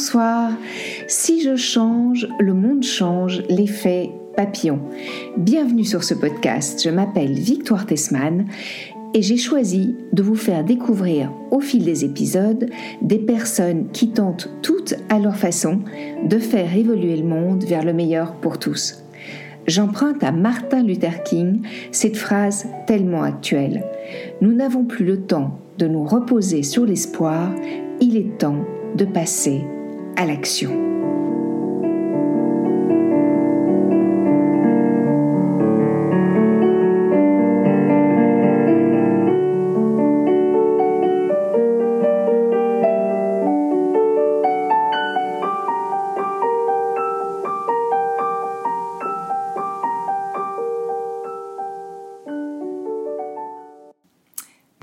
Bonsoir. Si je change, le monde change, l'effet papillon. Bienvenue sur ce podcast. Je m'appelle Victoire Tessman et j'ai choisi de vous faire découvrir au fil des épisodes des personnes qui tentent toutes à leur façon de faire évoluer le monde vers le meilleur pour tous. J'emprunte à Martin Luther King cette phrase tellement actuelle. Nous n'avons plus le temps de nous reposer sur l'espoir, il est temps de passer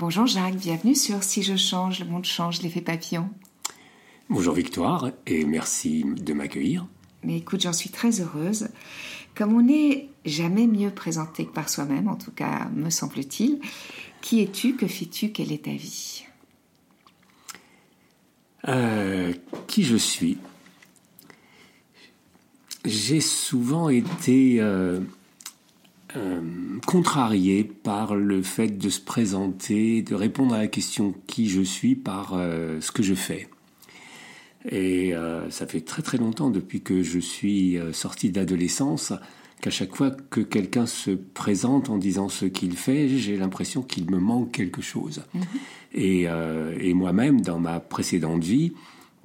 Bonjour Jacques, bienvenue sur Si je change, le monde change, l'effet papillon. Bonjour Victoire et merci de m'accueillir. Mais écoute, j'en suis très heureuse. Comme on n'est jamais mieux présenté que par soi-même, en tout cas me semble-t-il, qui es-tu, que fais-tu, quelle est ta vie? Euh, Qui je suis? J'ai souvent été euh, euh, contrarié par le fait de se présenter, de répondre à la question qui je suis par euh, ce que je fais. Et euh, ça fait très très longtemps depuis que je suis sorti d'adolescence qu'à chaque fois que quelqu'un se présente en disant ce qu'il fait, j'ai l'impression qu'il me manque quelque chose. Mm-hmm. Et, et moi-même, dans ma précédente vie,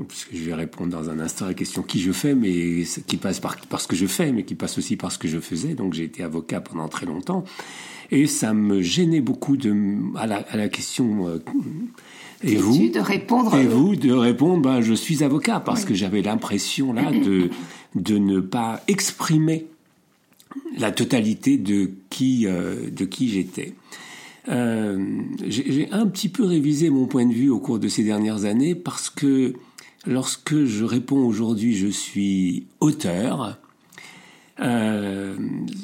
puisque je vais répondre dans un instant à la question qui je fais, mais qui passe par, ce que je fais, mais qui passe aussi par ce que je faisais. Donc j'ai été avocat pendant très longtemps. Et ça me gênait beaucoup de, à, la, question. Euh, et vous? de répondre Et vous de répondre, ben, je suis avocat, parce que j'avais l'impression là de, de ne pas exprimer la totalité de qui, euh, de qui j'étais. Euh, j'ai un petit peu révisé mon point de vue au cours de ces dernières années parce que Lorsque je réponds aujourd'hui, je suis auteur. Euh,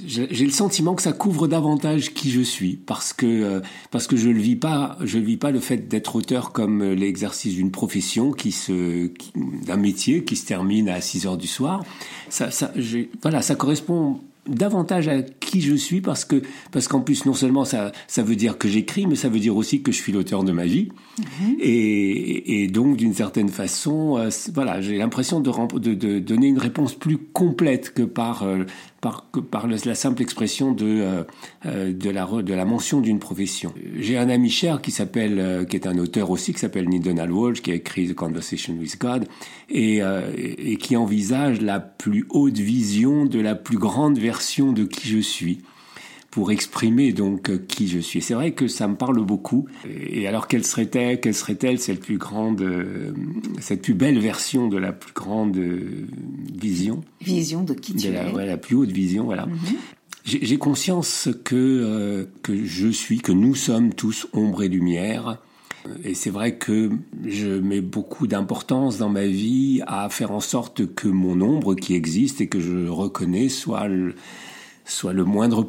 j'ai le sentiment que ça couvre davantage qui je suis parce que euh, parce que je ne vis pas je vis pas le fait d'être auteur comme l'exercice d'une profession qui se d'un métier qui se termine à 6 heures du soir ça, ça voilà ça correspond davantage à qui je suis parce que parce qu'en plus non seulement ça ça veut dire que j'écris mais ça veut dire aussi que je suis l'auteur de ma vie mhm. et, et, donc d'une certaine façon euh, voilà j'ai l'impression de, de, de, donner une réponse plus complète que par euh, par, par la simple expression de, euh, euh, de, la, de la mention d'une profession. J'ai un ami cher qui s'appelle, euh, qui est un auteur aussi, qui s'appelle Neil Donald Walsh, qui a écrit The Conversation with God, et, et qui envisage la plus haute vision de la plus grande version de qui je suis pour exprimer donc euh, qui je suis. C'est vrai que ça me parle beaucoup. Et alors quelle serait-elle Quelle serait-elle cette plus grande, euh, cette plus belle version de la plus grande euh, vision? Vision de qui tu es. La, la plus haute vision, voilà. Mhm. J'ai conscience que que je suis, que nous sommes tous ombre et lumière. Et c'est vrai que je mets beaucoup d'importance dans ma vie à faire en sorte que mon ombre qui existe et que je reconnais soit le, soit le moindre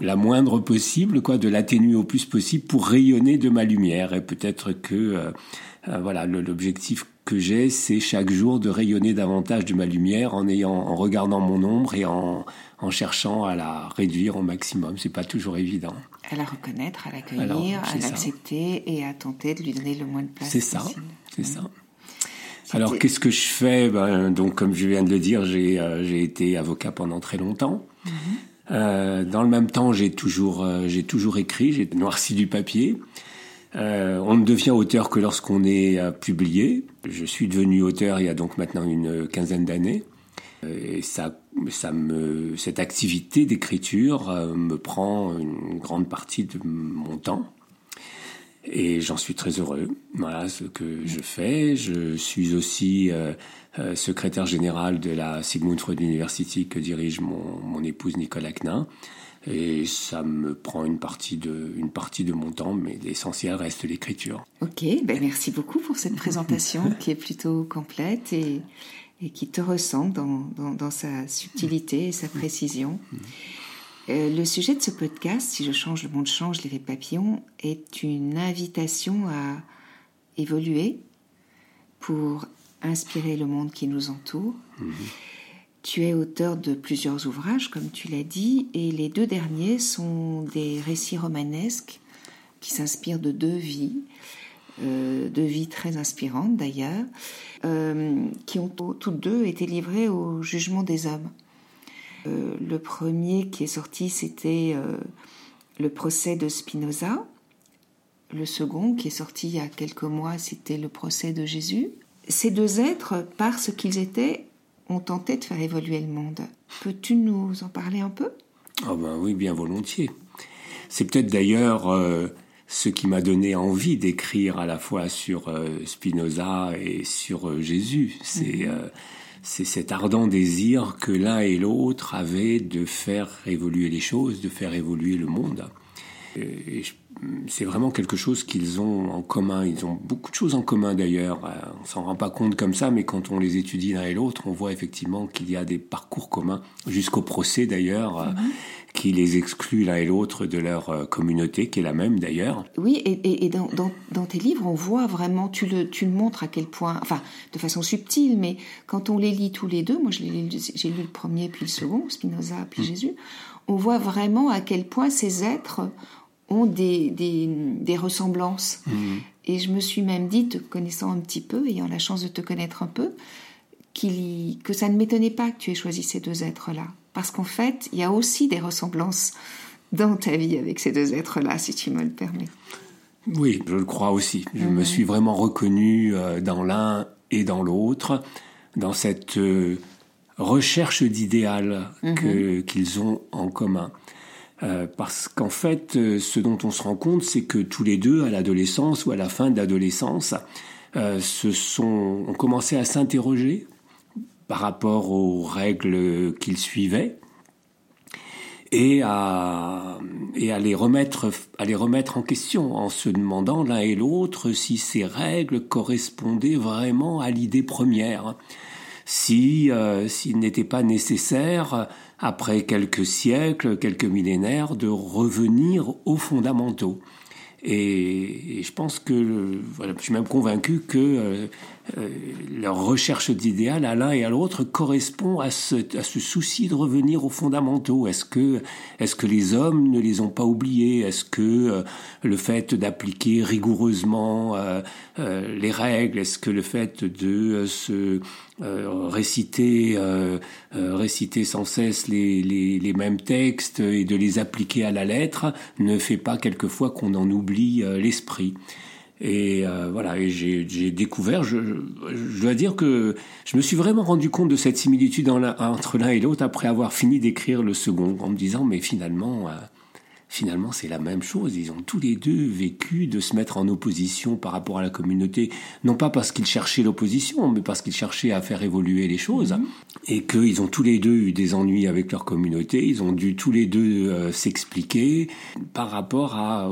la moindre possible, quoi, de l'atténuer au plus possible pour rayonner de ma lumière. Et peut-être que euh, euh, voilà, l'objectif que j'ai, c'est chaque jour de rayonner davantage de ma lumière en ayant, en regardant mon ombre et en, en cherchant à la réduire au maximum. C'est pas toujours évident. À la reconnaître, à l'accueillir, à l'accepter et à tenter de lui donner le moins de place. C'est ça, c'est ça. Alors qu'est-ce que je fais? Ben, Donc comme je viens de le dire, j'ai euh, été avocat pendant très longtemps. Mm-hmm. Euh, dans le même temps, j'ai toujours, euh, j'ai toujours écrit, j'ai noirci du papier. Euh, on ne devient auteur que lorsqu'on est publié. Je suis devenu auteur il y a donc maintenant une quinzaine d'années. Et ça, ça me, cette activité d'écriture me prend une grande partie de mon temps. Et j'en suis très heureux. Voilà ce que je fais. Je suis aussi euh, secrétaire général de la Sigmund Freud University que dirige mon, mon épouse Nicolas Knin. Et ça me prend une partie de, une partie de mon temps, mais l'essentiel reste l'écriture. Ok, ben merci beaucoup pour cette présentation qui est plutôt complète et, et qui te ressemble dans, dans, dans, sa subtilité et sa précision. Mm. Euh, le sujet de ce podcast, Si je change, le monde change, l'effet papillon, est une invitation à évoluer pour inspirer le monde qui nous entoure. Mhm. Tu es auteur de plusieurs ouvrages, comme tu l'as dit, et les deux derniers sont des récits romanesques qui s'inspirent de deux vies, euh, deux vies très inspirantes d'ailleurs, euh, qui ont toutes deux été livrées au jugement des hommes. Euh, le premier qui est sorti, c'était le procès de Spinoza. Le second, qui est sorti il y a quelques mois, c'était le procès de Jésus. Ces deux êtres, parce qu'ils étaient, ont tenté de faire évoluer le monde. Peux-tu nous en parler un peu? Ah ben oui, bien volontiers. C'est peut-être d'ailleurs euh, ce qui m'a donné envie d'écrire à la fois sur euh, Spinoza et sur euh, Jésus. Mhm. C'est cet ardent désir que l'un et l'autre avaient de faire évoluer les choses, de faire évoluer le monde. Et je c'est vraiment quelque chose qu'ils ont en commun. Ils ont beaucoup de choses en commun d'ailleurs. Euh, on s'en rend pas compte comme ça, mais quand on les étudie l'un et l'autre, on voit effectivement qu'il y a des parcours communs, jusqu'au procès d'ailleurs, euh, qui les exclut l'un et l'autre de leur euh, communauté, qui est la même d'ailleurs. Oui, et, dans, dans, tes livres, on voit vraiment, tu le, tu le montres à quel point, enfin, de façon subtile, mais quand on les lit tous les deux, moi j'ai lu le premier puis le second, Spinoza puis mm. Jésus, on voit vraiment à quel point ces êtres ont des, des, ressemblances. Mhm. Et je me suis même dit, te connaissant un petit peu, ayant la chance de te connaître un peu, que ça ne m'étonnait pas que tu aies choisi ces deux êtres-là. Parce qu'en fait, il y a aussi des ressemblances dans ta vie avec ces deux êtres-là, si tu me le permets. Oui, je le crois aussi. Je me suis vraiment reconnu euh, dans l'un et dans l'autre, dans cette euh, recherche d'idéal mhm. qu'ils ont en commun. Euh, parce qu'en fait, euh, ce dont on se rend compte, c'est que tous les deux, à l'adolescence ou à la fin de l'adolescence, euh, sont, ont commencé à s'interroger par rapport aux règles qu'ils suivaient et et à les remettre, à les remettre en question en se demandant l'un et l'autre si ces règles correspondaient vraiment à l'idée première, si s'il n'était pas nécessaire après quelques siècles, quelques millénaires, de revenir aux fondamentaux. Et, je pense que, voilà, je suis même convaincu que euh, euh, leur recherche d'idéal à l'un et à l'autre correspond à ce, à ce, souci de revenir aux fondamentaux. Est-ce que, est-ce que les hommes ne les ont pas oubliés? Est-ce que euh, le fait d'appliquer rigoureusement les règles, est-ce que le fait de se réciter, réciter sans cesse les, les, les, mêmes textes et de les appliquer à la lettre ne fait pas quelquefois qu'on en oublie l'esprit? Et euh, voilà, et j'ai découvert, je, je, dois dire que je me suis vraiment rendu compte de cette similitude entre l'un et l'autre après avoir fini d'écrire le second, en me disant, mais finalement, euh, finalement c'est la même chose. Ils ont tous les deux vécu de se mettre en opposition par rapport à la communauté, non pas parce qu'ils cherchaient l'opposition, mais parce qu'ils cherchaient à faire évoluer les choses, mmh. et qu'ils ont tous les deux eu des ennuis avec leur communauté, ils ont dû tous les deux euh, s'expliquer par rapport à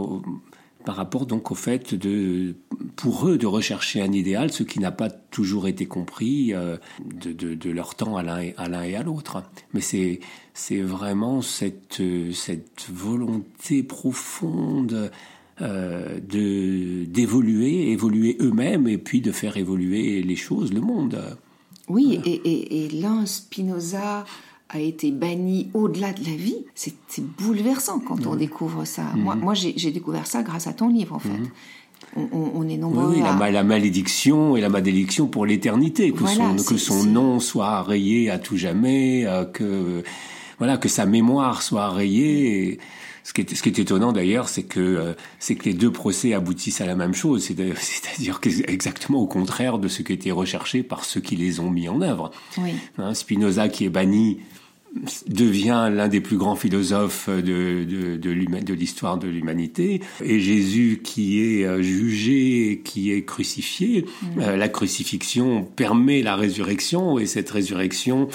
par rapport donc au fait de, pour eux, de rechercher un idéal, ce qui n'a pas toujours été compris euh, de, leur temps à l'un et à, l'autre. Mais c'est, c'est vraiment cette, cette volonté profonde euh, de, d'évoluer, évoluer eux-mêmes et puis de faire évoluer les choses, le monde. Oui, et, et, et l'un, Spinoza, a été banni au-delà de la vie, c'est bouleversant quand on découvre ça. Moi, mhm. moi j'ai découvert ça grâce à ton livre, en fait. Mhm. On, est nombreux oui, la, malédiction et la malédiction pour l'éternité, que, son, que son nom soit rayé à tout jamais, euh, que voilà que sa mémoire soit rayée. Ce qui est, ce qui est étonnant d'ailleurs, c'est que euh, c'est que les deux procès aboutissent à la même chose, c'est-à-dire exactement au contraire de ce qui était recherché par ceux qui les ont mis en œuvre. Oui. Hein, Spinoza qui est banni devient l'un des plus grands philosophes de, de, de l'histoire de l'humanité, et Jésus qui est euh, jugé, qui est crucifié. Mm. Euh, la crucifixion permet la résurrection, et cette résurrection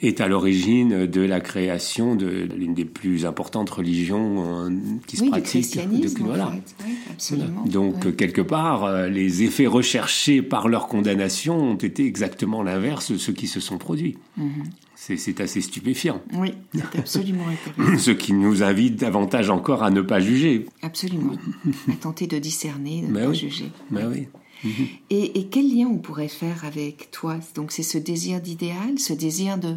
est à l'origine de la création de l'une des plus importantes religions euh, qui se pratiquent. Depuis, voilà. Donc quelque part, les effets recherchés par leur condamnation ont été exactement l'inverse de ceux qui se sont produits. Mm-hmm. C'est assez stupéfiant. Oui, c'est absolument Ce qui nous invite davantage encore à ne pas juger. Absolument. à tenter de discerner, de ne pas juger. Ben oui. Et, quel lien on pourrait faire avec toi? Donc c'est ce désir d'idéal, ce désir de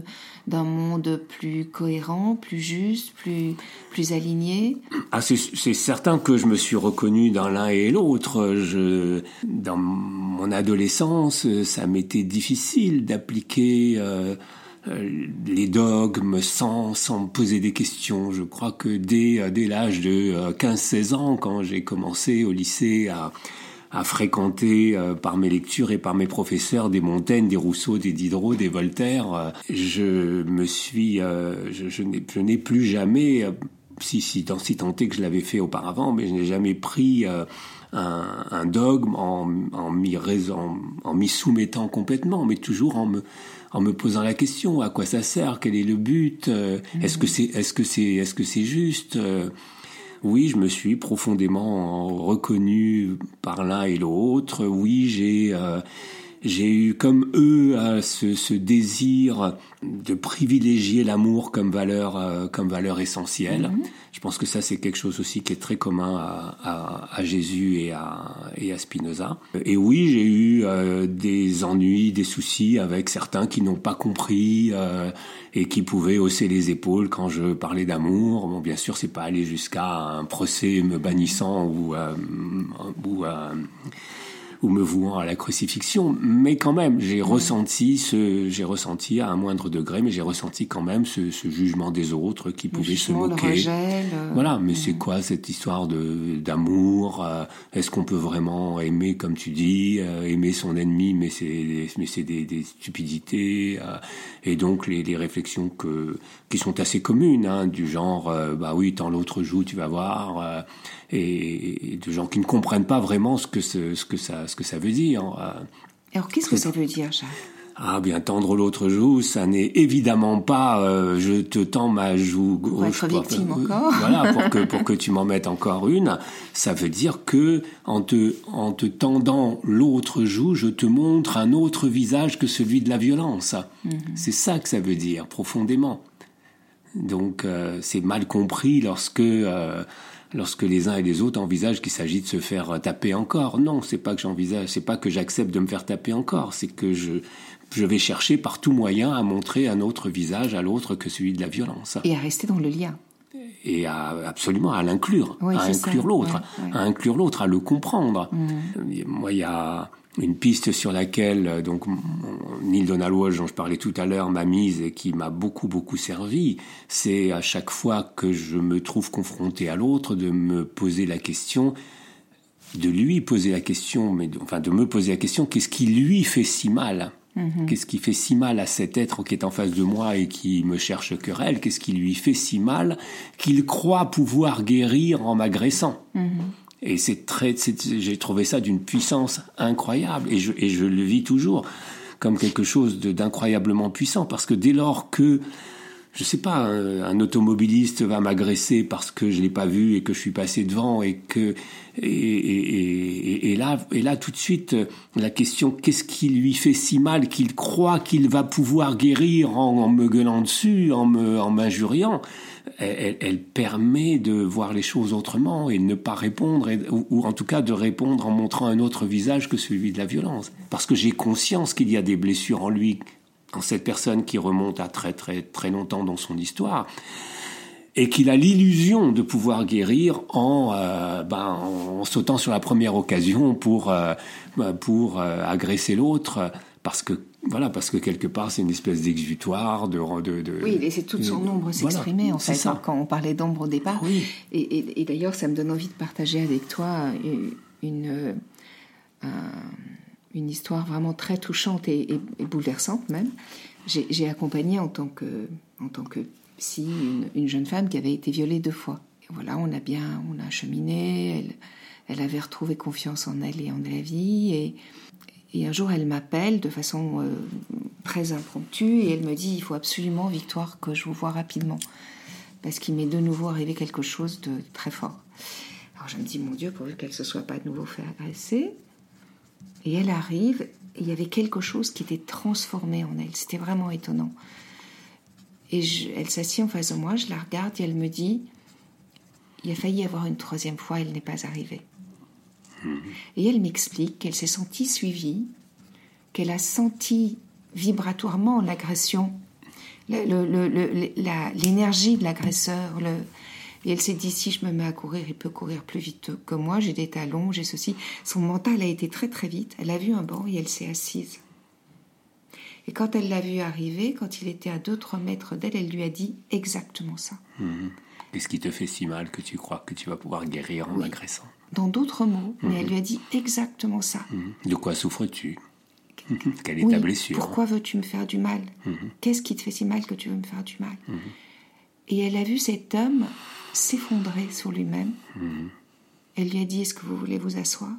d'un monde plus cohérent, plus juste, plus plus aligné? Ah, c'est certain que je me suis reconnu dans l'un et l'autre. Je dans mon adolescence, ça m'était difficile d'appliquer. Euh, euh, les dogmes sans, sans me poser des questions. Je crois que dès, dès l'âge de 15-16 ans, quand j'ai commencé au lycée à, à fréquenter euh, par mes lectures et par mes professeurs des Montaigne, des Rousseau, des Diderot, des Voltaire, euh, je me suis, euh, je, je n'ai plus jamais, si, si, tant, si tenté que je l'avais fait auparavant, mais je n'ai jamais pris un, un, dogme en, en m'y en, en soumettant complètement, mais toujours en me en me posant la question à quoi ça sert, quel est le but, est-ce que c'est est-ce que c'est est-ce que c'est juste? Oui, je me suis profondément reconnu par l'un et l'autre. Oui, j'ai euh, j'ai eu comme eux euh, ce, ce, désir de privilégier l'amour comme valeur euh, comme valeur essentielle. Mhm. Je pense que ça c'est quelque chose aussi qui est très commun à, à, à Jésus et à, et à Spinoza. Et oui, j'ai eu euh, des ennuis, des soucis avec certains qui n'ont pas compris et qui pouvaient hausser les épaules quand je parlais d'amour. Bon, bien sûr, c'est pas aller jusqu'à un procès me bannissant ou ou ou me vouant à la crucifixion, mais quand même, j'ai ressenti ce, j'ai ressenti à un moindre degré, mais j'ai ressenti quand même ce, ce, jugement des autres qui pouvaient se moquer. Voilà, mais c'est quoi cette histoire de d'amour euh, Est-ce qu'on peut vraiment aimer, comme tu dis, euh, aimer son ennemi, mais c'est mais c'est des, des, stupidités euh, et donc les, les, réflexions que qui sont assez communes, hein, du genre, bah oui, tant l'autre joue, tu vas voir et, de gens qui ne comprennent pas vraiment ce que, ce, ce que, ça, ce que ça veut dire. Alors qu'est-ce que ça veut dire, Jacques? Ah bien tendre l'autre joue, ça n'est évidemment pas euh, je te tends ma joue gauche pour être victime encore. voilà pour que pour que tu m'en mettes encore une. Ça veut dire que en te en te tendant l'autre joue, je te montre un autre visage que celui de la violence. Mhm. C'est ça que ça veut dire profondément. Donc euh, c'est mal compris lorsque euh, lorsque les uns et les autres envisagent qu'il s'agit de se faire taper encore. Non, c'est pas que j'envisage, c'est pas que j'accepte de me faire taper encore, c'est que je, je vais chercher par tout moyen à montrer un autre visage à l'autre que celui de la violence. Et à rester dans le lien. Et à, absolument à l'inclure, à inclure l'autre, à inclure l'autre, à le comprendre. Mm. Moi, il y a une piste sur laquelle euh, donc Neil Donald Walsh dont je parlais tout à l'heure m'a mise et qui m'a beaucoup beaucoup servi, c'est à chaque fois que je me trouve confronté à l'autre de me poser la question de lui poser la question mais enfin de me poser la question qu'est-ce qui lui fait si mal? Mm-hmm. Qu'est-ce qui fait si mal à cet être qui est en face de moi et qui me cherche querelle? Qu'est-ce qui lui fait si mal qu'il croit pouvoir guérir en m'agressant? Mm-hmm. Et c'est très, j'ai trouvé ça d'une puissance incroyable. Et je, et je le vis toujours comme quelque chose d'incroyablement puissant. Parce que dès lors que je sais pas, un, automobiliste va m'agresser parce que je l'ai pas vu et que je suis passé devant et que et, et, et, là et là tout de suite la question qu'est-ce qui lui fait si mal qu'il croit qu'il va pouvoir guérir en, en me gueulant dessus, en me en m'injuriant? Elle, permet de voir les choses autrement et de ne pas répondre, ou, en tout cas de répondre en montrant un autre visage que celui de la violence. Parce que j'ai conscience qu'il y a des blessures en lui, en cette personne qui remonte à très très très longtemps dans son histoire et qu'il a l'illusion de pouvoir guérir en, euh, ben, en sautant sur la première occasion pour, euh, pour euh, agresser l'autre, parce que voilà, parce que quelque part, c'est une espèce d'exutoire, de, de, de, Oui, laisser toute son ombre s'exprimer, en fait, hein, quand on parlait d'ombre au départ. Oui. Et, et, d'ailleurs, ça me donne envie de partager avec toi une, euh, une histoire vraiment très touchante et, bouleversante, même. J'ai accompagné en tant que, en tant que psy une, une, jeune femme qui avait été violée deux fois. Et voilà, on a bien, on a cheminé, elle, elle avait retrouvé confiance en elle et en la vie, et et un jour, elle m'appelle de façon euh, très impromptue et elle me dit il faut absolument, Victoire, que je vous vois rapidement. Parce qu'il m'est de nouveau arrivé quelque chose de très fort. Alors je me dis mon Dieu, pourvu qu'elle se soit pas de nouveau fait agresser. Et elle arrive, il y avait quelque chose qui était transformé en elle. C'était vraiment étonnant. Et elle s'assied en face de moi, je la regarde et elle me dit il a failli y avoir une troisième fois, elle n'est pas arrivée. Et elle m'explique qu'elle s'est sentie suivie, qu'elle a senti vibratoirement l'agression, l'énergie de l'agresseur. Et elle s'est dit, si je me mets à courir, il peut courir plus vite que moi, j'ai des talons, j'ai ceci. Son mental a été très très vite. Elle a vu un banc et elle s'est assise. Et quand elle l'a vu arriver, quand il était à 2-3 mètres d'elle, elle lui a dit exactement ça. Mhm. Qu'est-ce qui te fait si mal que tu crois que tu vas pouvoir guérir en agressant Dans d'autres mots, mais elle mhm. lui a dit exactement ça. Mhm. De quoi souffres-tu? Quelle est ta blessure? Pourquoi veux-tu me faire du mal? Qu'est-ce qui te fait si mal que tu veux me faire du mal? Et elle a vu cet homme s'effondrer sur lui-même. Elle lui a dit Est-ce que vous voulez vous asseoir?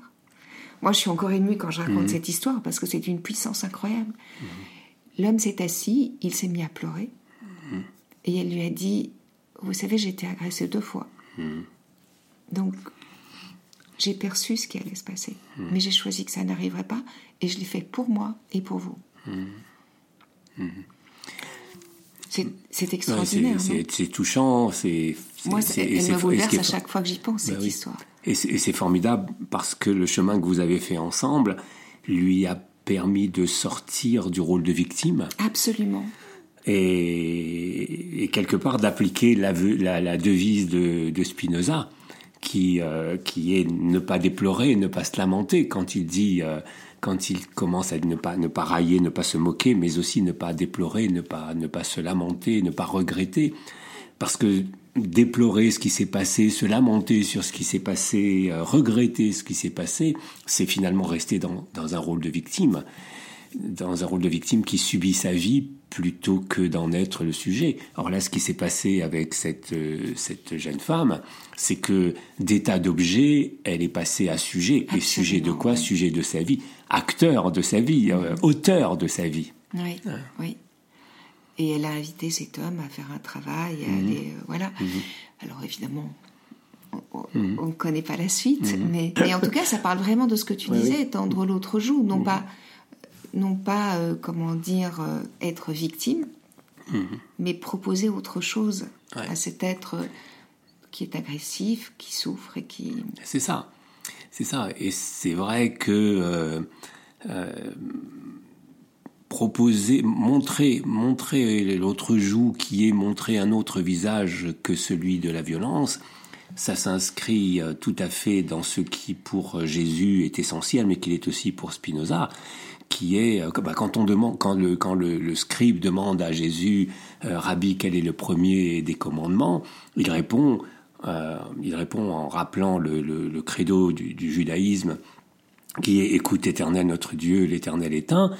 Moi, je suis encore émue quand je raconte cette histoire parce que c'est d'une puissance incroyable. L'homme s'est assis, il s'est mis à pleurer. Et elle lui a dit vous savez, j'ai été agressée deux fois. Donc, j'ai perçu ce qui allait se passer. Hmm. Mais j'ai choisi que ça n'arriverait pas et je l'ai fait pour moi et pour vous. Hmm. C'est extraordinaire. c'est touchant. C'est moi, elle me bouleverse à chaque fois que j'y pense bah cette histoire. Et c'est formidable parce que le chemin que vous avez fait ensemble lui a permis de sortir du rôle de victime. Absolument et, quelque part d'appliquer la, la, devise de, de Spinoza, qui, euh, qui est ne pas déplorer, ne pas se lamenter quand il dit, euh, quand il commence à ne pas, ne pas railler, ne pas se moquer, mais aussi ne pas déplorer, ne pas, ne pas se lamenter, ne pas regretter. Parce que déplorer ce qui s'est passé, se lamenter sur ce qui s'est passé, euh, regretter ce qui s'est passé, c'est finalement rester dans, dans un rôle de victime dans un rôle de victime qui subit sa vie plutôt que d'en être le sujet. Or là, ce qui s'est passé avec cette, euh, cette jeune femme, c'est que d'état d'objet, elle est passée à sujet. Et sujet de quoi Sujet de sa vie, acteur de sa vie, euh, auteur de sa vie. Oui, oui. Et elle a invité cet homme à faire un travail, à mhm. aller, euh, voilà. Mhm. Alors évidemment, on ne mhm. connaît pas la suite, mais, mais, en tout cas, ça parle vraiment de ce que tu disais, tendre l'autre joue, non pas non pas, euh, comment dire, euh, être victime, mhm. mais proposer autre chose à cet être qui est agressif, qui souffre et qui... C'est ça, c'est ça. Et c'est vrai que euh, proposer, montrer, montrer l'autre joue qui est montrer un autre visage que celui de la violence, ça s'inscrit tout à fait dans ce qui pour Jésus est essentiel, mais qu'il est aussi pour Spinoza, qui est euh, bah, quand on demande quand le quand le, scribe demande à Jésus euh, Rabbi quel est le premier des commandements? Il répond euh, il répond en rappelant le, le, credo du, du, judaïsme qui est écoute éternel notre Dieu l'éternel est un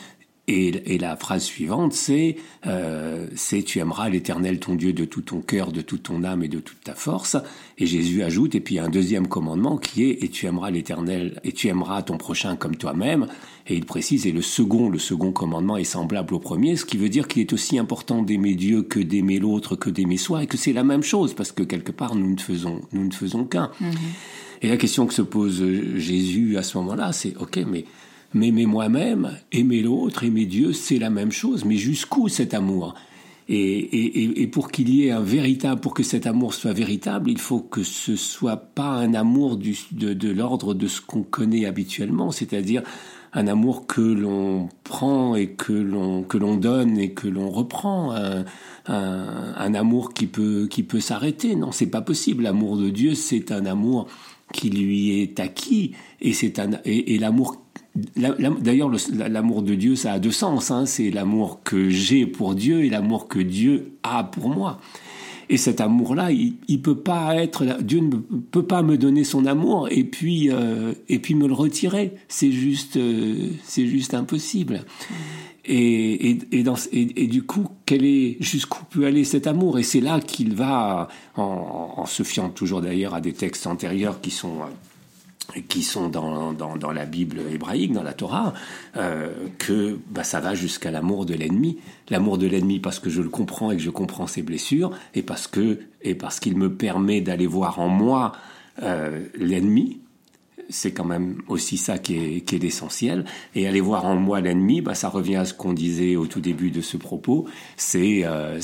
et, la phrase suivante, c'est euh, c'est tu aimeras l'Éternel ton Dieu de tout ton cœur, de toute ton âme et de toute ta force. Et Jésus ajoute, et puis il y a un deuxième commandement qui est et tu aimeras l'Éternel et tu aimeras ton prochain comme toi-même. Et il précise, et le second, le second commandement est semblable au premier, ce qui veut dire qu'il est aussi important d'aimer Dieu que d'aimer l'autre, que d'aimer soi, et que c'est la même chose, parce que quelque part nous ne faisons nous ne faisons qu'un. Mm-hmm. Et la question que se pose Jésus à ce moment-là, c'est ok, mais m'aimer moi-même, aimer l'autre, aimer Dieu, c'est la même chose, mais jusqu'où cet amour? Et, pour qu'il y ait un véritable, pour que cet amour soit véritable, il faut que ce soit pas un amour de, l'ordre de ce qu'on connaît habituellement, c'est-à-dire un amour que l'on prend et que l'on que l'on donne et que l'on reprend, un, amour qui peut qui peut s'arrêter. Non, c'est pas possible. L'amour de Dieu, c'est un amour qui lui est acquis et c'est un et l'amour D'ailleurs, l'amour de Dieu, ça a deux sens. Hein. C'est l'amour que j'ai pour Dieu et l'amour que Dieu a pour moi. Et cet amour-là, il, peut pas être. Dieu ne peut pas me donner son amour et puis euh, et puis me le retirer. C'est juste, euh, c'est juste impossible. Et, et, et, du coup, quel est jusqu'où peut aller cet amour? Et c'est là qu'il va, en, se fiant toujours d'ailleurs à des textes antérieurs qui sont qui sont dans, dans, la Bible hébraïque, dans la Torah, euh, que bah, ça va jusqu'à l'amour de l'ennemi. L'amour de l'ennemi parce que je le comprends et que je comprends ses blessures, et parce que et parce qu'il me permet d'aller voir en moi euh, l'ennemi, c'est quand même aussi ça qui est, qui est l'essentiel. Et aller voir en moi l'ennemi, bah, ça revient à ce qu'on disait au tout début de ce propos, c'est euh,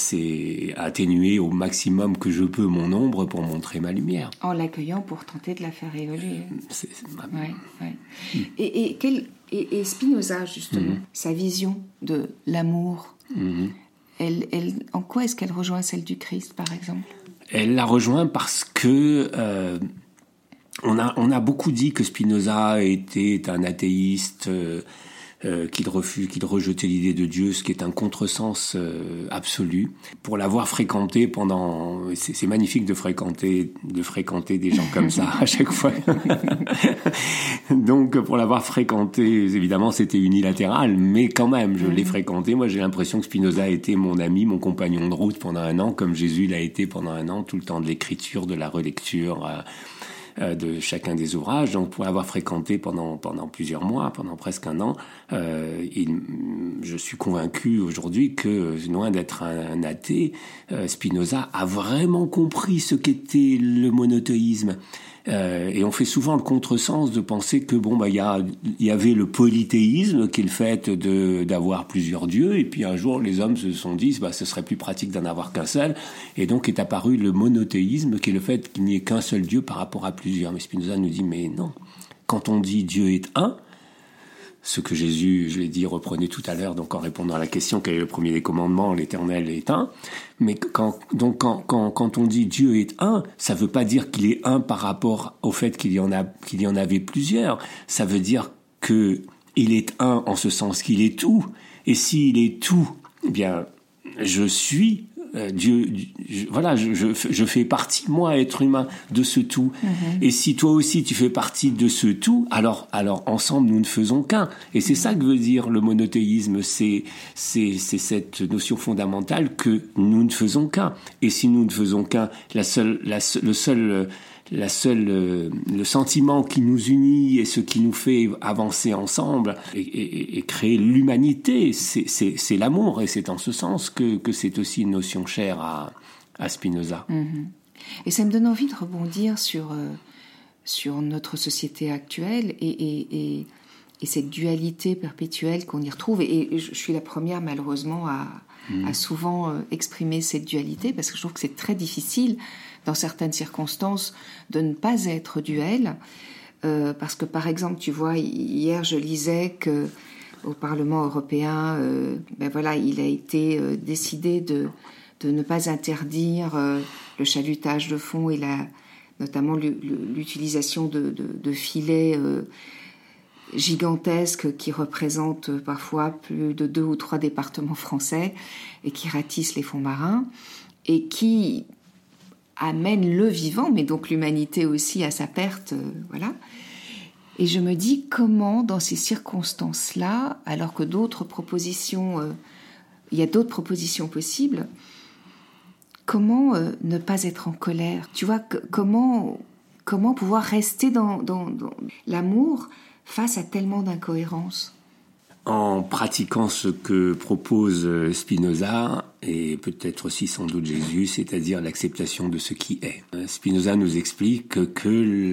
atténuer au maximum que je peux mon ombre pour montrer ma lumière. En l'accueillant pour tenter de la faire évoluer. Ouais, ouais. Et, et, quel- et- et Spinoza, justement, sa vision de l'amour, elle, elle, en quoi est-ce qu'elle rejoint celle du Christ, par exemple? Elle la rejoint parce que euh, on, a, on a beaucoup dit que Spinoza était un athéiste, euh, euh, qu'il refuse, qu'il rejetait l'idée de Dieu, ce qui est un contresens euh, absolu. Pour l'avoir fréquenté pendant, c'est magnifique de fréquenter, de fréquenter des gens comme ça à chaque fois. Donc pour l'avoir fréquenté, évidemment c'était unilatéral, mais quand même je l'ai fréquenté. Moi j'ai l'impression que Spinoza a été mon ami, mon compagnon de route pendant un an, comme Jésus l'a été pendant un an, tout le temps de l'écriture, de la relecture. euh, de chacun des ouvrages. Donc, pour l'avoir fréquenté pendant pendant plusieurs mois, pendant presque un an, euh, il, je suis convaincu aujourd'hui que loin d'être un, un athée, euh, Spinoza a vraiment compris ce qu'était le monothéisme. Euh, et on fait souvent le contresens de penser que bon bah il y, y avait le polythéisme qui est le fait de d'avoir plusieurs dieux et puis un jour les hommes se sont dit bah ce serait plus pratique d'en avoir qu'un seul. Et donc est apparu le monothéisme qui est le fait qu'il n'y ait qu'un seul dieu par rapport à plusieurs. Mais Spinoza nous dit mais non. Quand on dit Dieu est un ce que Jésus, je l'ai dit, reprenait tout à l'heure, donc en répondant à la question quel est le premier des commandements, l'Éternel est un. Mais quand, donc quand, quand, quand on dit Dieu est un, ça veut pas dire qu'il est un par rapport au fait qu'il y en y en avait plusieurs. Ça veut dire que il est un en ce sens qu'il est tout. Et s'il est tout, eh bien, je suis euh, Dieu, je- voilà, je, je, je fais partie, moi, être humain, de ce tout. Et si toi aussi tu fais partie de ce tout, alors, alors ensemble nous ne faisons qu'un. Et c'est ça que veut dire le monothéisme, c'est, c'est, c'est cette notion fondamentale que nous ne faisons qu'un. Et si nous ne faisons qu'un, la seule, la, le seul, euh, la seule, euh, le sentiment qui nous unit et ce qui nous fait avancer ensemble et, et- et créer l'humanité, c'est, l'amour. Et c'est en ce sens que, que c'est aussi une notion chère à, à Spinoza. Et ça me donne envie de rebondir sur, euh, sur notre société actuelle et, et, et, et cette dualité perpétuelle qu'on y retrouve. Et, je, suis la première, malheureusement, à, à souvent euh, exprimer cette dualité parce que je trouve que c'est très difficile, dans certaines circonstances, de ne pas être duel. Euh, parce que, par exemple, tu vois, hi- hier, je lisais que au Parlement européen, euh, ben voilà, il a été euh, décidé de, de ne pas interdire le chalutage de fond et la, notamment l'u- l'utilisation de, de, de filets gigantesques qui représentent parfois plus de deux ou trois départements français et qui ratissent les fonds marins et qui amènent le vivant, mais donc l'humanité aussi à sa perte, euh, voilà. Et je me dis comment, dans ces circonstances-là, alors que d'autres propositions, euh, il y a d'autres propositions possibles, comment euh, ne pas être en colère? Tu vois, comment, comment pouvoir rester dans, dans- dans l'amour face à tellement d'incohérences? En pratiquant ce que propose euh, Spinoza, et peut-être aussi sans doute Jésus, c'est-à-dire l'acceptation de ce qui est. Euh, Spinoza nous explique que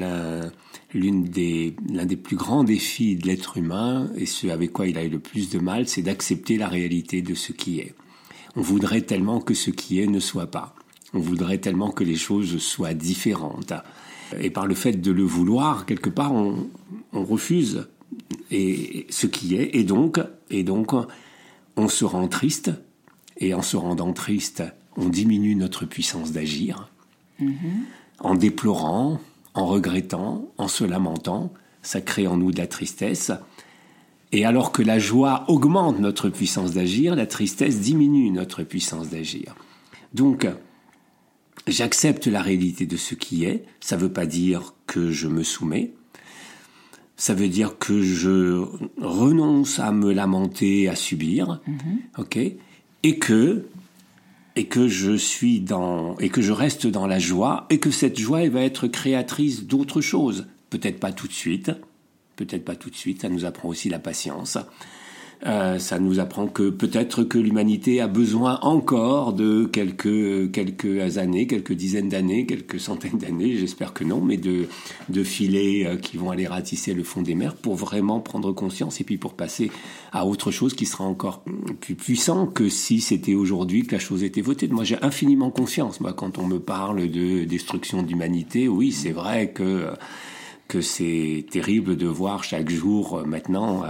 l'une des, l'un des plus grands défis de l'être humain, et ce avec quoi il a eu le plus de mal, c'est d'accepter la réalité de ce qui est. On voudrait tellement que ce qui est ne soit pas. On voudrait tellement que les choses soient différentes. Et par le fait de le vouloir, quelque part, on refuse et ce qui est. Et donc, et donc, on se rend triste. Et en se rendant triste, on diminue notre puissance d'agir. En déplorant, en regrettant, en se lamentant, ça crée en nous de la tristesse. Et alors que la joie augmente notre puissance d'agir, la tristesse diminue notre puissance d'agir. Donc, j'accepte la réalité de ce qui est. Ça ne veut pas dire que je me soumets. Ça veut dire que je renonce à me lamenter, à subir, ok, et que et que je suis dans et que je reste dans la joie et que cette joie elle va être créatrice d'autres choses. Peut-être pas tout de suite, peut-être pas tout de suite. Ça nous apprend aussi la patience. Euh, ça nous apprend que peut-être que l'humanité a besoin encore de quelques quelques années, quelques dizaines d'années, quelques centaines d'années, j'espère que non, mais de de filets euh, qui vont aller ratisser le fond des mers pour vraiment prendre conscience et puis pour passer à autre chose qui sera encore plus puissant que si c'était aujourd'hui que la chose était votée. Moi, j'ai infiniment confiance. Moi, quand on me parle de destruction d'humanité, oui, c'est vrai que que c'est terrible de voir chaque jour euh, maintenant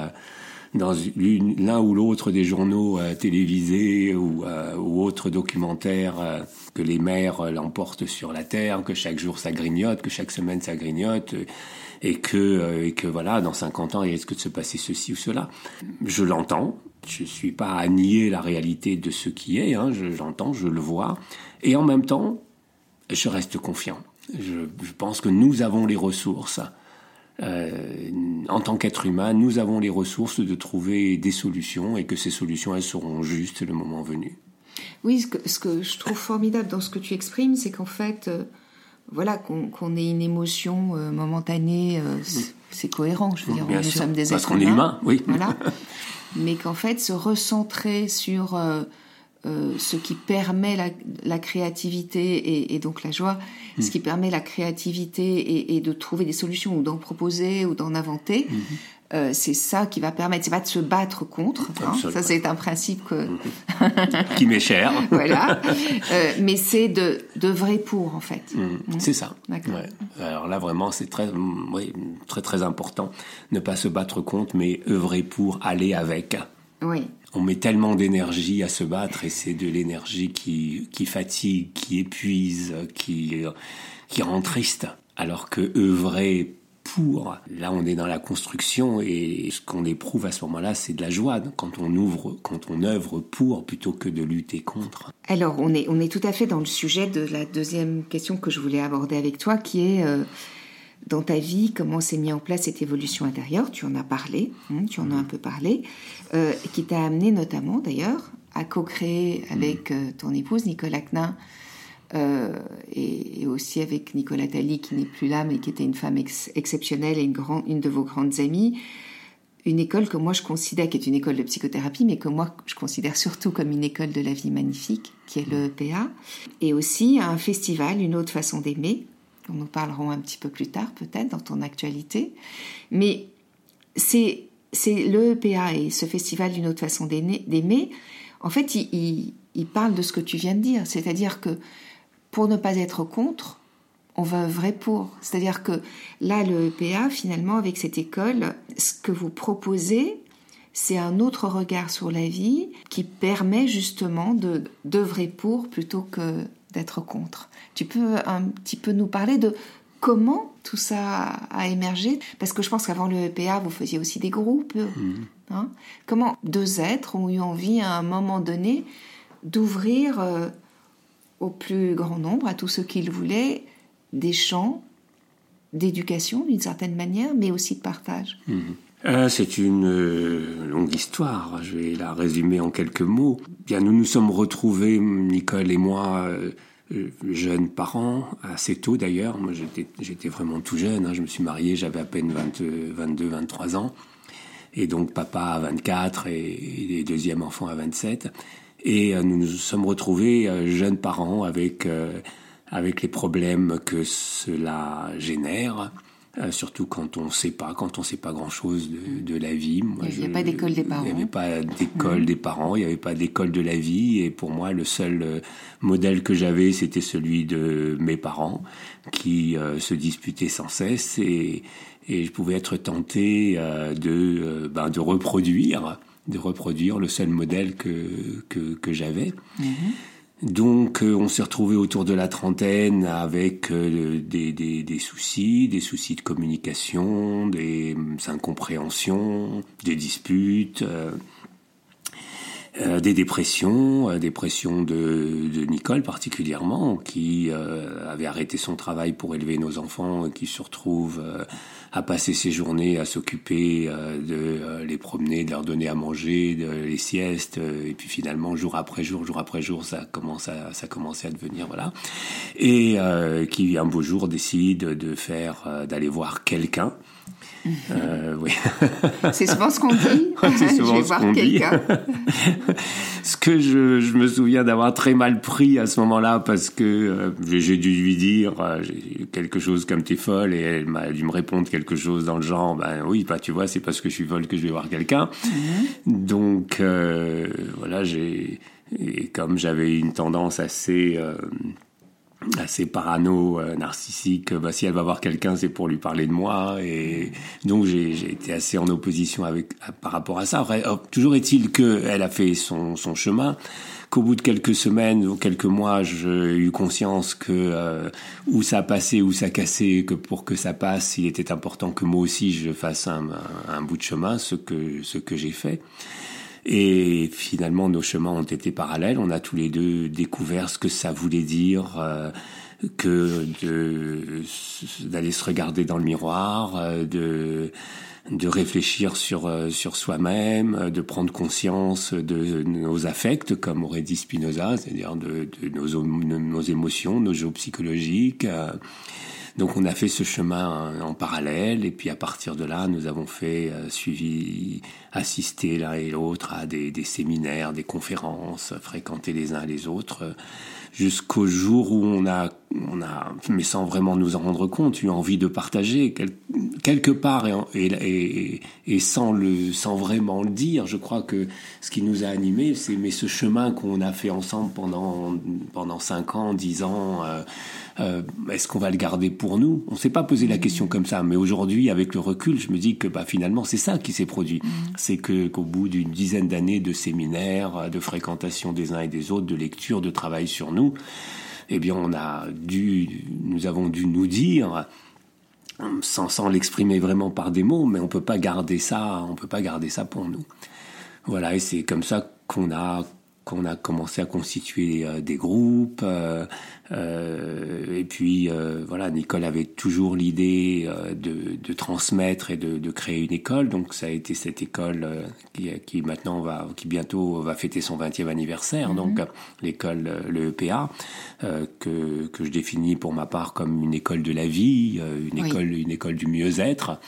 dans l'un ou l'autre des journaux euh, télévisés ou, euh, ou autres documentaires euh, que les mers l'emportent sur la terre, que chaque jour ça grignote, que chaque semaine ça grignote, et que, voilà, dans 50 ans il risque de se passer ceci ou cela. Je l'entends, je suis pas à nier la réalité de ce qui est, hein, je, je le vois, et en même temps, je reste confiant. Je pense que nous avons les ressources euh, en tant qu'être humain, nous avons les ressources de trouver des solutions et que ces solutions, elles seront justes le moment venu. Oui, ce que, ce que je trouve formidable dans ce que tu exprimes, c'est qu'en fait, euh, voilà, qu'on ait une émotion euh, momentanée, c'est cohérent. Je veux dire, nous sommes des Parce qu'on est humain, oui. Voilà. Mais qu'en fait, se recentrer sur euh, ce qui permet la, créativité et, donc la joie, ce mm. qui permet la créativité et, de trouver des solutions ou d'en proposer ou d'en inventer. Mm-hmm. Euh, c'est ça qui va permettre, c'est pas de se battre contre. Hein. ça, c'est un principe que... Mm-hmm. qui m'est cher. voilà. Euh, mais c'est de vrai pour en fait. Mm. Mm. C'est ça. Alors là vraiment, c'est très, oui, très très important. Ne pas se battre contre, mais œuvrer pour aller avec. Oui on met tellement d'énergie à se battre et c'est de l'énergie qui, qui fatigue, qui épuise, qui, qui rend triste. Alors que œuvrer pour, là on est dans la construction et ce qu'on éprouve à ce moment-là c'est de la joie quand on ouvre, quand on œuvre pour plutôt que de lutter contre. Alors on est, on est tout à fait dans le sujet de la deuxième question que je voulais aborder avec toi qui est... Euh, dans ta vie, comment s'est mis en place cette évolution intérieure. Tu en as parlé, hein, tu en as un peu parlé, euh, qui t'a amené notamment d'ailleurs à co-créer avec euh, ton épouse Nicolas Knin euh, et, aussi avec Nicolas Tali qui n'est plus là mais qui était une femme exceptionnelle et une, une de vos grandes amies. Une école que moi je considère, qui est une école de psychothérapie, mais que moi je considère surtout comme une école de la vie magnifique, qui est le EPA, et aussi un festival, une autre façon d'aimer, nous nous parlerons un petit peu plus tard peut-être dans ton actualité. Mais c'est le EPA et ce festival d'une autre façon d'aimer. En fait, il, il, parle de ce que tu viens de dire, c'est-à-dire que pour ne pas être contre, on va œuvrer pour. C'est-à-dire que là, le EPA, finalement, avec cette école, ce que vous proposez, c'est un autre regard sur la vie qui permet justement d'œuvrer pour plutôt que d'être contre. Tu peux un petit peu nous parler de comment tout ça a émergé? Parce que je pense qu'avant le EPA, vous faisiez aussi des groupes. Mhm. Hein comment deux êtres ont eu envie à un moment donné d'ouvrir euh, au plus grand nombre, à tous ceux qui le voulaient, des champs d'éducation d'une certaine manière, mais aussi de partage. Mhm. Euh, c'est une euh, longue histoire. Je vais la résumer en quelques mots. Bien, nous nous sommes retrouvés, Nicole et moi, euh, jeunes parents, assez tôt d'ailleurs. Moi, j'étais vraiment tout jeune. Hein. Je me suis marié, j'avais à peine 22, 23 ans. Et donc, papa à 24 et, les deuxièmes enfants à 27. Et nous nous sommes retrouvés jeunes parents avec, avec les problèmes que cela génère. Euh, surtout quand on ne sait pas, quand on sait pas grand-chose de, la vie. il n'y avait pas d'école des parents. Il n'y avait pas d'école des parents, il n'y avait pas d'école de la vie. Et pour moi, le seul euh, modèle que j'avais, c'était celui de mes parents, qui euh, se disputaient sans cesse. Et, et je pouvais être tenté de, ben, de reproduire, de reproduire le seul modèle que, que, que j'avais. Mhm. Donc euh, on s'est retrouvé autour de la trentaine avec euh, des, des, des, soucis, des soucis de communication, des incompréhensions, des disputes, euh, euh, des dépressions, euh, dépression de, de, Nicole particulièrement, qui euh, avait arrêté son travail pour élever nos enfants, qui se retrouve à passer ses journées à s'occuper de les promener, de leur donner à manger, de les siestes, et puis finalement jour après jour, jour après jour, ça commence à ça commençait à devenir voilà, et qui un beau jour décide de faire d'aller voir quelqu'un Euh, oui. C'est souvent ce qu'on dit. C'est souvent je vais ce voir qu'on dit. ce que je, je me souviens d'avoir très mal pris à ce moment-là parce que euh, j'ai dû lui dire euh, quelque chose comme t'es folle et elle m'a dû me répondre quelque chose dans le genre ben oui bah tu vois c'est parce que je suis folle que je vais voir quelqu'un donc euh, voilà j'ai et comme j'avais une tendance assez assez parano, euh, narcissique, bah, si elle va voir quelqu'un, c'est pour lui parler de moi. Et donc, j'ai été assez en opposition avec, par rapport à ça. Oh, toujours est-il qu'elle a fait son, son chemin, qu'au bout de quelques semaines ou quelques mois, j'ai eu conscience que euh, où ça passait, où ça cassait, que pour que ça passe, il était important que moi aussi je fasse un, un, un bout de chemin, ce que, ce que j'ai fait. Et finalement, nos chemins ont été parallèles. On a tous les deux découvert ce que ça voulait dire euh, que d'aller se regarder dans le miroir, euh, de de réfléchir sur euh, sur soi-même, euh, de prendre conscience de nos affects, comme aurait dit Spinoza, c'est-à-dire de, de nos, nos émotions, nos jeux psychologiques. euh, donc on a fait ce chemin en, en parallèle. Et puis à partir de là, nous avons fait euh, suivi, assisté l'un et l'autre à des, des séminaires, des conférences, fréquenté les uns les autres, euh, jusqu'au jour où on a, on a, mais sans vraiment nous en rendre compte, eu envie de partager quel- quelque part et, et, et, et sans le, sans vraiment le dire. Je crois que ce qui nous a animés, c'est mais ce chemin qu'on a fait ensemble pendant pendant cinq ans, dix ans. euh, euh, est-ce qu'on va le garder pour nous? On s'est pas posé la question comme ça, mais aujourd'hui, avec le recul, je me dis que bah, finalement, c'est ça qui s'est produit. C'est que qu'au bout d'une dizaine d'années de séminaires, de fréquentation des uns et des autres, de lecture, de travail sur nous, eh bien, on a dû, nous avons dû nous dire, sans, sans l'exprimer vraiment par des mots, mais on peut pas garder ça, on peut pas garder ça pour nous. Voilà, et c'est comme ça qu'on a qu'on a commencé à constituer euh, des groupes. euh, euh, et puis voilà, Nicole avait toujours l'idée de, de transmettre et de, de créer une école. Donc ça a été cette école qui, qui maintenant va, qui bientôt va fêter son 20e anniversaire. Donc euh, l'école, le EPA, que que je définis pour ma part comme une école de la vie, une Oui. école, une école du mieux-être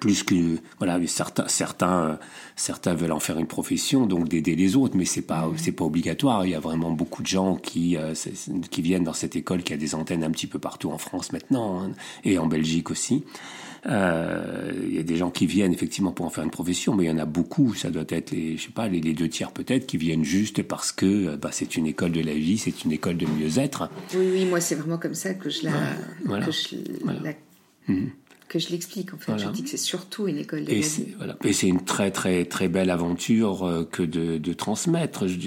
plus que voilà certains certains certains veulent en faire une profession donc d'aider les autres mais c'est pas c'est pas obligatoire. Il y a vraiment beaucoup de gens qui euh, qui viennent dans cette école qui a des antennes un petit peu partout en France maintenant hein, et en Belgique aussi. Euh, il y a des gens qui viennent effectivement pour en faire une profession mais il y en a beaucoup. Ça doit être les je sais pas les, les deux tiers peut-être qui viennent juste parce que euh, bah, c'est une école de la vie c'est une école de mieux-être. Oui, oui, moi c'est vraiment comme ça que je la, voilà. que je, la- que je l'explique en fait. Voilà. Je dis que c'est surtout une école de Et c'est voilà. Et c'est une très très très belle aventure euh, que de, de transmettre. Je,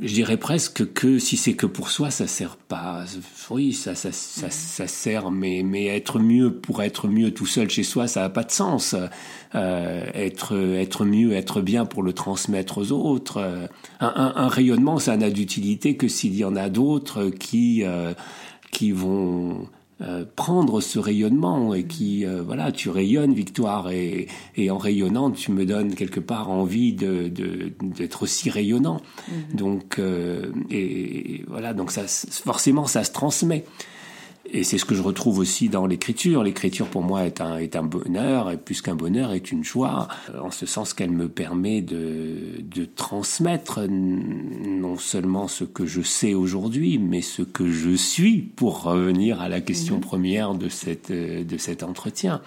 je dirais presque que si c'est que pour soi, ça sert pas. Oui, ça ça, ça, ça sert, mais mais être mieux pour être mieux tout seul chez soi, ça a pas de sens. Euh, être être mieux, être bien pour le transmettre aux autres. Un, un, un rayonnement, ça n'a d'utilité que s'il y en a d'autres qui euh, qui vont euh, prendre ce rayonnement et qui euh, voilà tu rayonnes Victoire et, et en rayonnant tu me donnes quelque part envie de de- d'être aussi rayonnant. Donc euh, et, et voilà donc ça forcément ça se transmet et c'est ce que je retrouve aussi dans l'écriture. L'écriture pour moi est un, est un bonheur, et plus qu'un bonheur est une joie, euh, en ce sens qu'elle me permet de, de transmettre non seulement ce que je sais aujourd'hui, mais ce que je suis, pour revenir à la question première de, cette, euh, de cet entretien.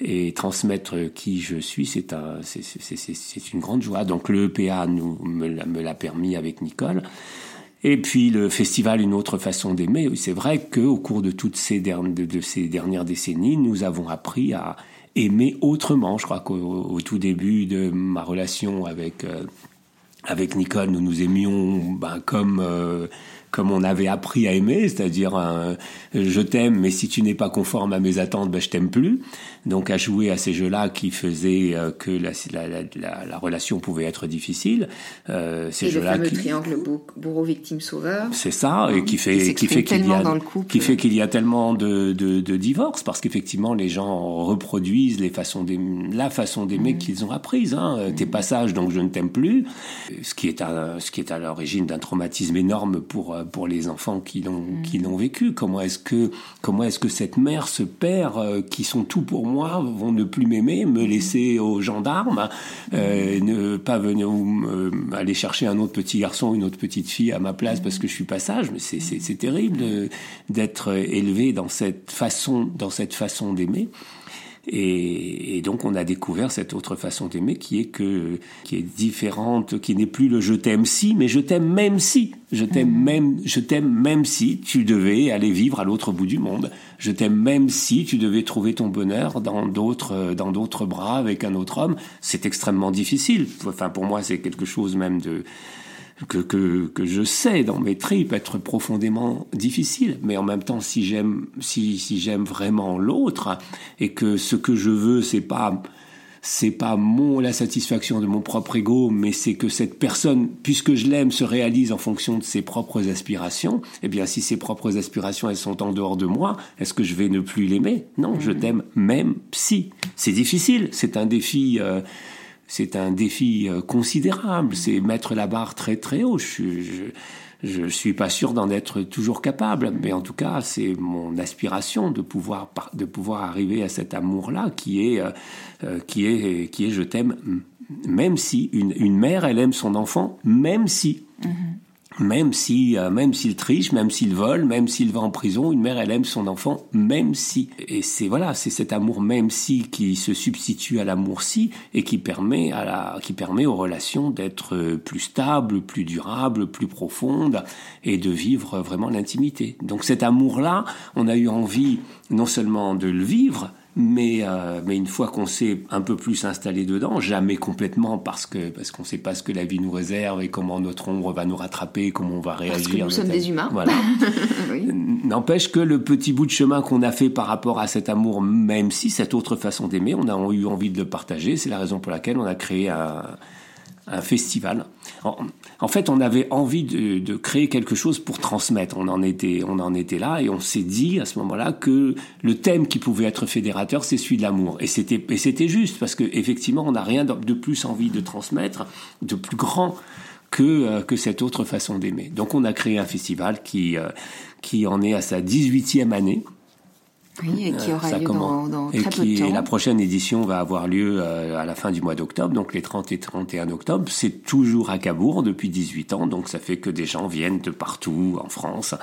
Et transmettre qui je suis, c'est un, c'est, c'est, c'est, c'est une grande joie. Donc le EPA nous, me l'a permis avec Nicole. Et puis le festival, une autre façon d'aimer. C'est vrai qu'au cours de toutes ces, derni- de, de ces dernières décennies, nous avons appris à aimer autrement. Je crois qu'au au tout début de ma relation avec euh, avec Nicole, nous nous aimions ben, comme euh, comme on avait appris à aimer, c'est-à-dire un, je t'aime, mais si tu n'es pas conforme à mes attentes, ben, je t'aime plus. Donc à jouer à ces jeux-là qui faisaient euh, que la, la, la, la, la relation pouvait être difficile. Euh, ces jeux-là fameux qui, triangle bourreau- bourreau-victime-sauveur. c'est ça, et qui fait, Qui qui fait qu'il y a, tellement dans le couple. qui fait qu'il y a tellement de, de, de divorces parce qu'effectivement les gens reproduisent les façons la façon d'aimer Mm. qu'ils ont apprise. Hein. Euh, Tes passages, donc je ne t'aime plus, ce qui est à, ce qui est à l'origine d'un traumatisme énorme pour euh, pour les enfants qui l'ont mm. qui l'ont vécu. Comment est-ce que comment est-ce que cette mère, ce père, euh, qui sont tout pour moi, vont ne plus m'aimer, me laisser aux gendarmes, euh, ne pas venir aller chercher un autre petit garçon, une autre petite fille à ma place parce que je suis pas sage? Mais c'est c'est terrible d'être élevé dans cette façon dans cette façon d'aimer. Et, donc on a découvert cette autre façon d'aimer qui est que qui est différente, qui n'est plus le je t'aime si, mais je t'aime même si, je t'aime mm. même, je t'aime même si tu devais aller vivre à l'autre bout du monde. Je t'aime même si tu devais trouver ton bonheur dans d'autres dans d'autres bras avec un autre homme. C'est extrêmement difficile. Enfin pour moi c'est quelque chose même de que, que, que, je sais dans mes tripes être profondément difficile. Mais en même temps, si j'aime, si, si j'aime vraiment l'autre et que ce que je veux, c'est pas, c'est pas mon, la satisfaction de mon propre ego, mais c'est que cette personne, puisque je l'aime, se réalise en fonction de ses propres aspirations. Eh bien, si ses propres aspirations, elles sont en dehors de moi, est-ce que je vais ne plus l'aimer? Non, je mmh. t'aime même si. C'est difficile. C'est un défi, euh, c'est un défi euh, considérable, c'est mettre la barre très très haut. Je, je, suis pas sûr d'en être toujours capable, mais en tout cas, c'est mon aspiration de pouvoir de pouvoir arriver à cet amour-là qui est euh, euh, qui est qui est je t'aime même si une, une, mère elle aime son enfant même si mm-hmm même si euh, même s'il triche, même s'il vole, même s'il va en prison, une mère elle aime son enfant même si et c'est voilà, c'est cet amour même si qui se substitue à l'amour si et qui permet à la qui permet aux relations d'être plus stables, plus durables, plus profondes et de vivre vraiment l'intimité. Donc cet amour là, on a eu envie non seulement de le vivre, mais, euh, mais une fois qu'on s'est un peu plus installé dedans, jamais complètement parce que parce qu'on ne sait pas ce que la vie nous réserve et comment notre ombre va nous rattraper, comment on va réagir. Parce que nous sommes des humains. Voilà. N'empêche que le petit bout de chemin qu'on a fait par rapport à cet amour, même si cette autre façon d'aimer, on a eu envie de le partager. C'est la raison pour laquelle on a créé un, un festival. En, fait, on avait envie de, créer quelque chose pour transmettre. On en était, on en était là et on s'est dit à ce moment-là que le thème qui pouvait être fédérateur, c'est celui de l'amour. Et c'était, et c'était juste parce que effectivement, on n'a rien de plus envie de transmettre, de plus grand que, euh, que cette autre façon d'aimer. Donc, on a créé un festival qui, euh, qui en est à sa 18e année. Oui, et qui aura lieu dans, très peu de temps. la prochaine édition va avoir lieu euh, à la fin du mois d'octobre, donc les 30 et 31 octobre. C'est toujours à Cabourg depuis 18 ans, donc ça fait que des gens viennent de partout en France.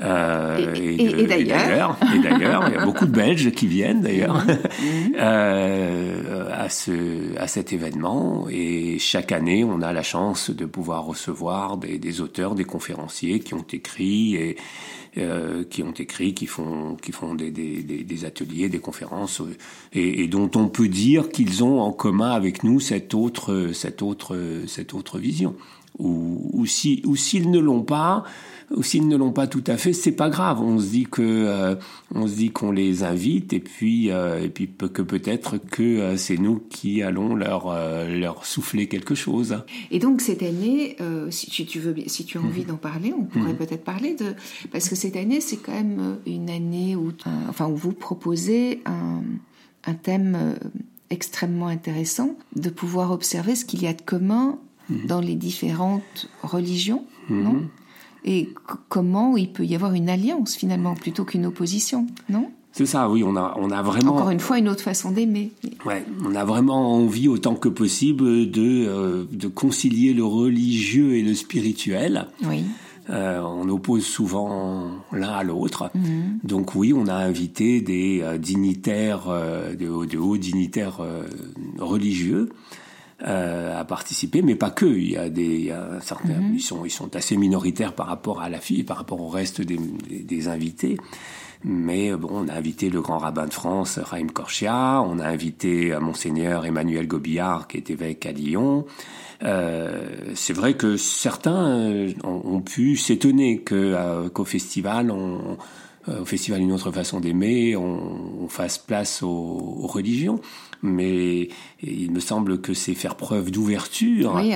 Euh, et, d'ailleurs, et d'ailleurs, il y a beaucoup de Belges qui viennent d'ailleurs euh, à ce à cet événement. Et chaque année, on a la chance de pouvoir recevoir des, des auteurs, des conférenciers qui ont écrit et euh, qui ont écrit, qui font, qui font des, des, des ateliers, des conférences, euh, et, et, dont on peut dire qu'ils ont en commun avec nous cette autre, cette autre, cette autre vision. Ou, ou si, ou s'ils ne l'ont pas, ou s'ils ne l'ont pas tout à fait, c'est pas grave. On se dit que euh, on se dit qu'on les invite et puis euh, et puis que peut-être que euh, c'est nous qui allons leur leur souffler quelque chose. Et donc cette année, si tu veux, si tu as envie mhm. d'en parler, on pourrait mhm. peut-être parler de parce que cette année c'est quand même une année où enfin où vous proposez un, un thème extrêmement intéressant de pouvoir observer ce qu'il y a de commun mhm. dans les différentes religions, non? Et comment il peut y avoir une alliance finalement plutôt qu'une opposition, non? C'est ça, oui, on a, on a vraiment... Encore une fois, une autre façon d'aimer. Ouais, on a vraiment envie, autant que possible, de, euh, de concilier le religieux et le spirituel. Oui. Euh, on oppose souvent l'un à l'autre. Mhm. Donc oui, on a invité des euh, dignitaires, de, hauts dignitaires religieux euh, à participer, mais pas que. Il y a des, il y a certains, mhm. ils sont, ils sont assez minoritaires par rapport à la fille, par rapport au reste des, des, invités. Mais bon, on a invité le grand rabbin de France, Raïm Korchia, on a invité euh, monseigneur Emmanuel Gobillard, qui est évêque à Lyon. Euh, c'est vrai que certains euh, ont, pu s'étonner que qu'au festival, on, au festival Une autre façon d'aimer, on, on, fasse place aux, aux religions mais il me semble que c'est faire preuve d'ouverture oui,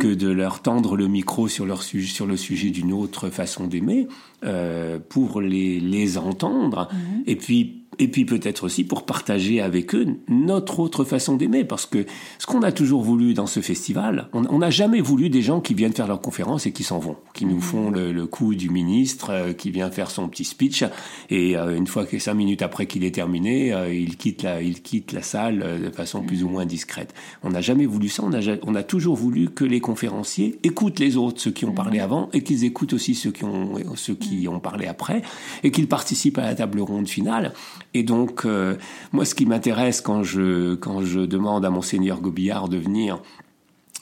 que de leur tendre le micro sur, leur sur le sujet d'une autre façon d'aimer euh, pour les, les entendre. Mhm. Et puis et puis peut-être aussi pour partager avec eux notre autre façon d'aimer, parce que ce qu'on a toujours voulu dans ce festival, on n'a jamais voulu des gens qui viennent faire leur conférence et qui s'en vont, qui nous font le, coup du ministre, euh, qui vient faire son petit speech, et euh, une fois que cinq minutes après qu'il est terminé, euh, il quitte la, il quitte la salle de façon plus ou moins discrète. On n'a jamais voulu ça, on a, on a toujours voulu que les conférenciers écoutent les autres, ceux qui ont parlé avant, et qu'ils écoutent aussi ceux qui ont, ceux qui ont parlé après, et qu'ils participent à la table ronde finale. Et donc, euh, moi, ce qui m'intéresse quand je, quand je demande à Monseigneur Gobillard de venir,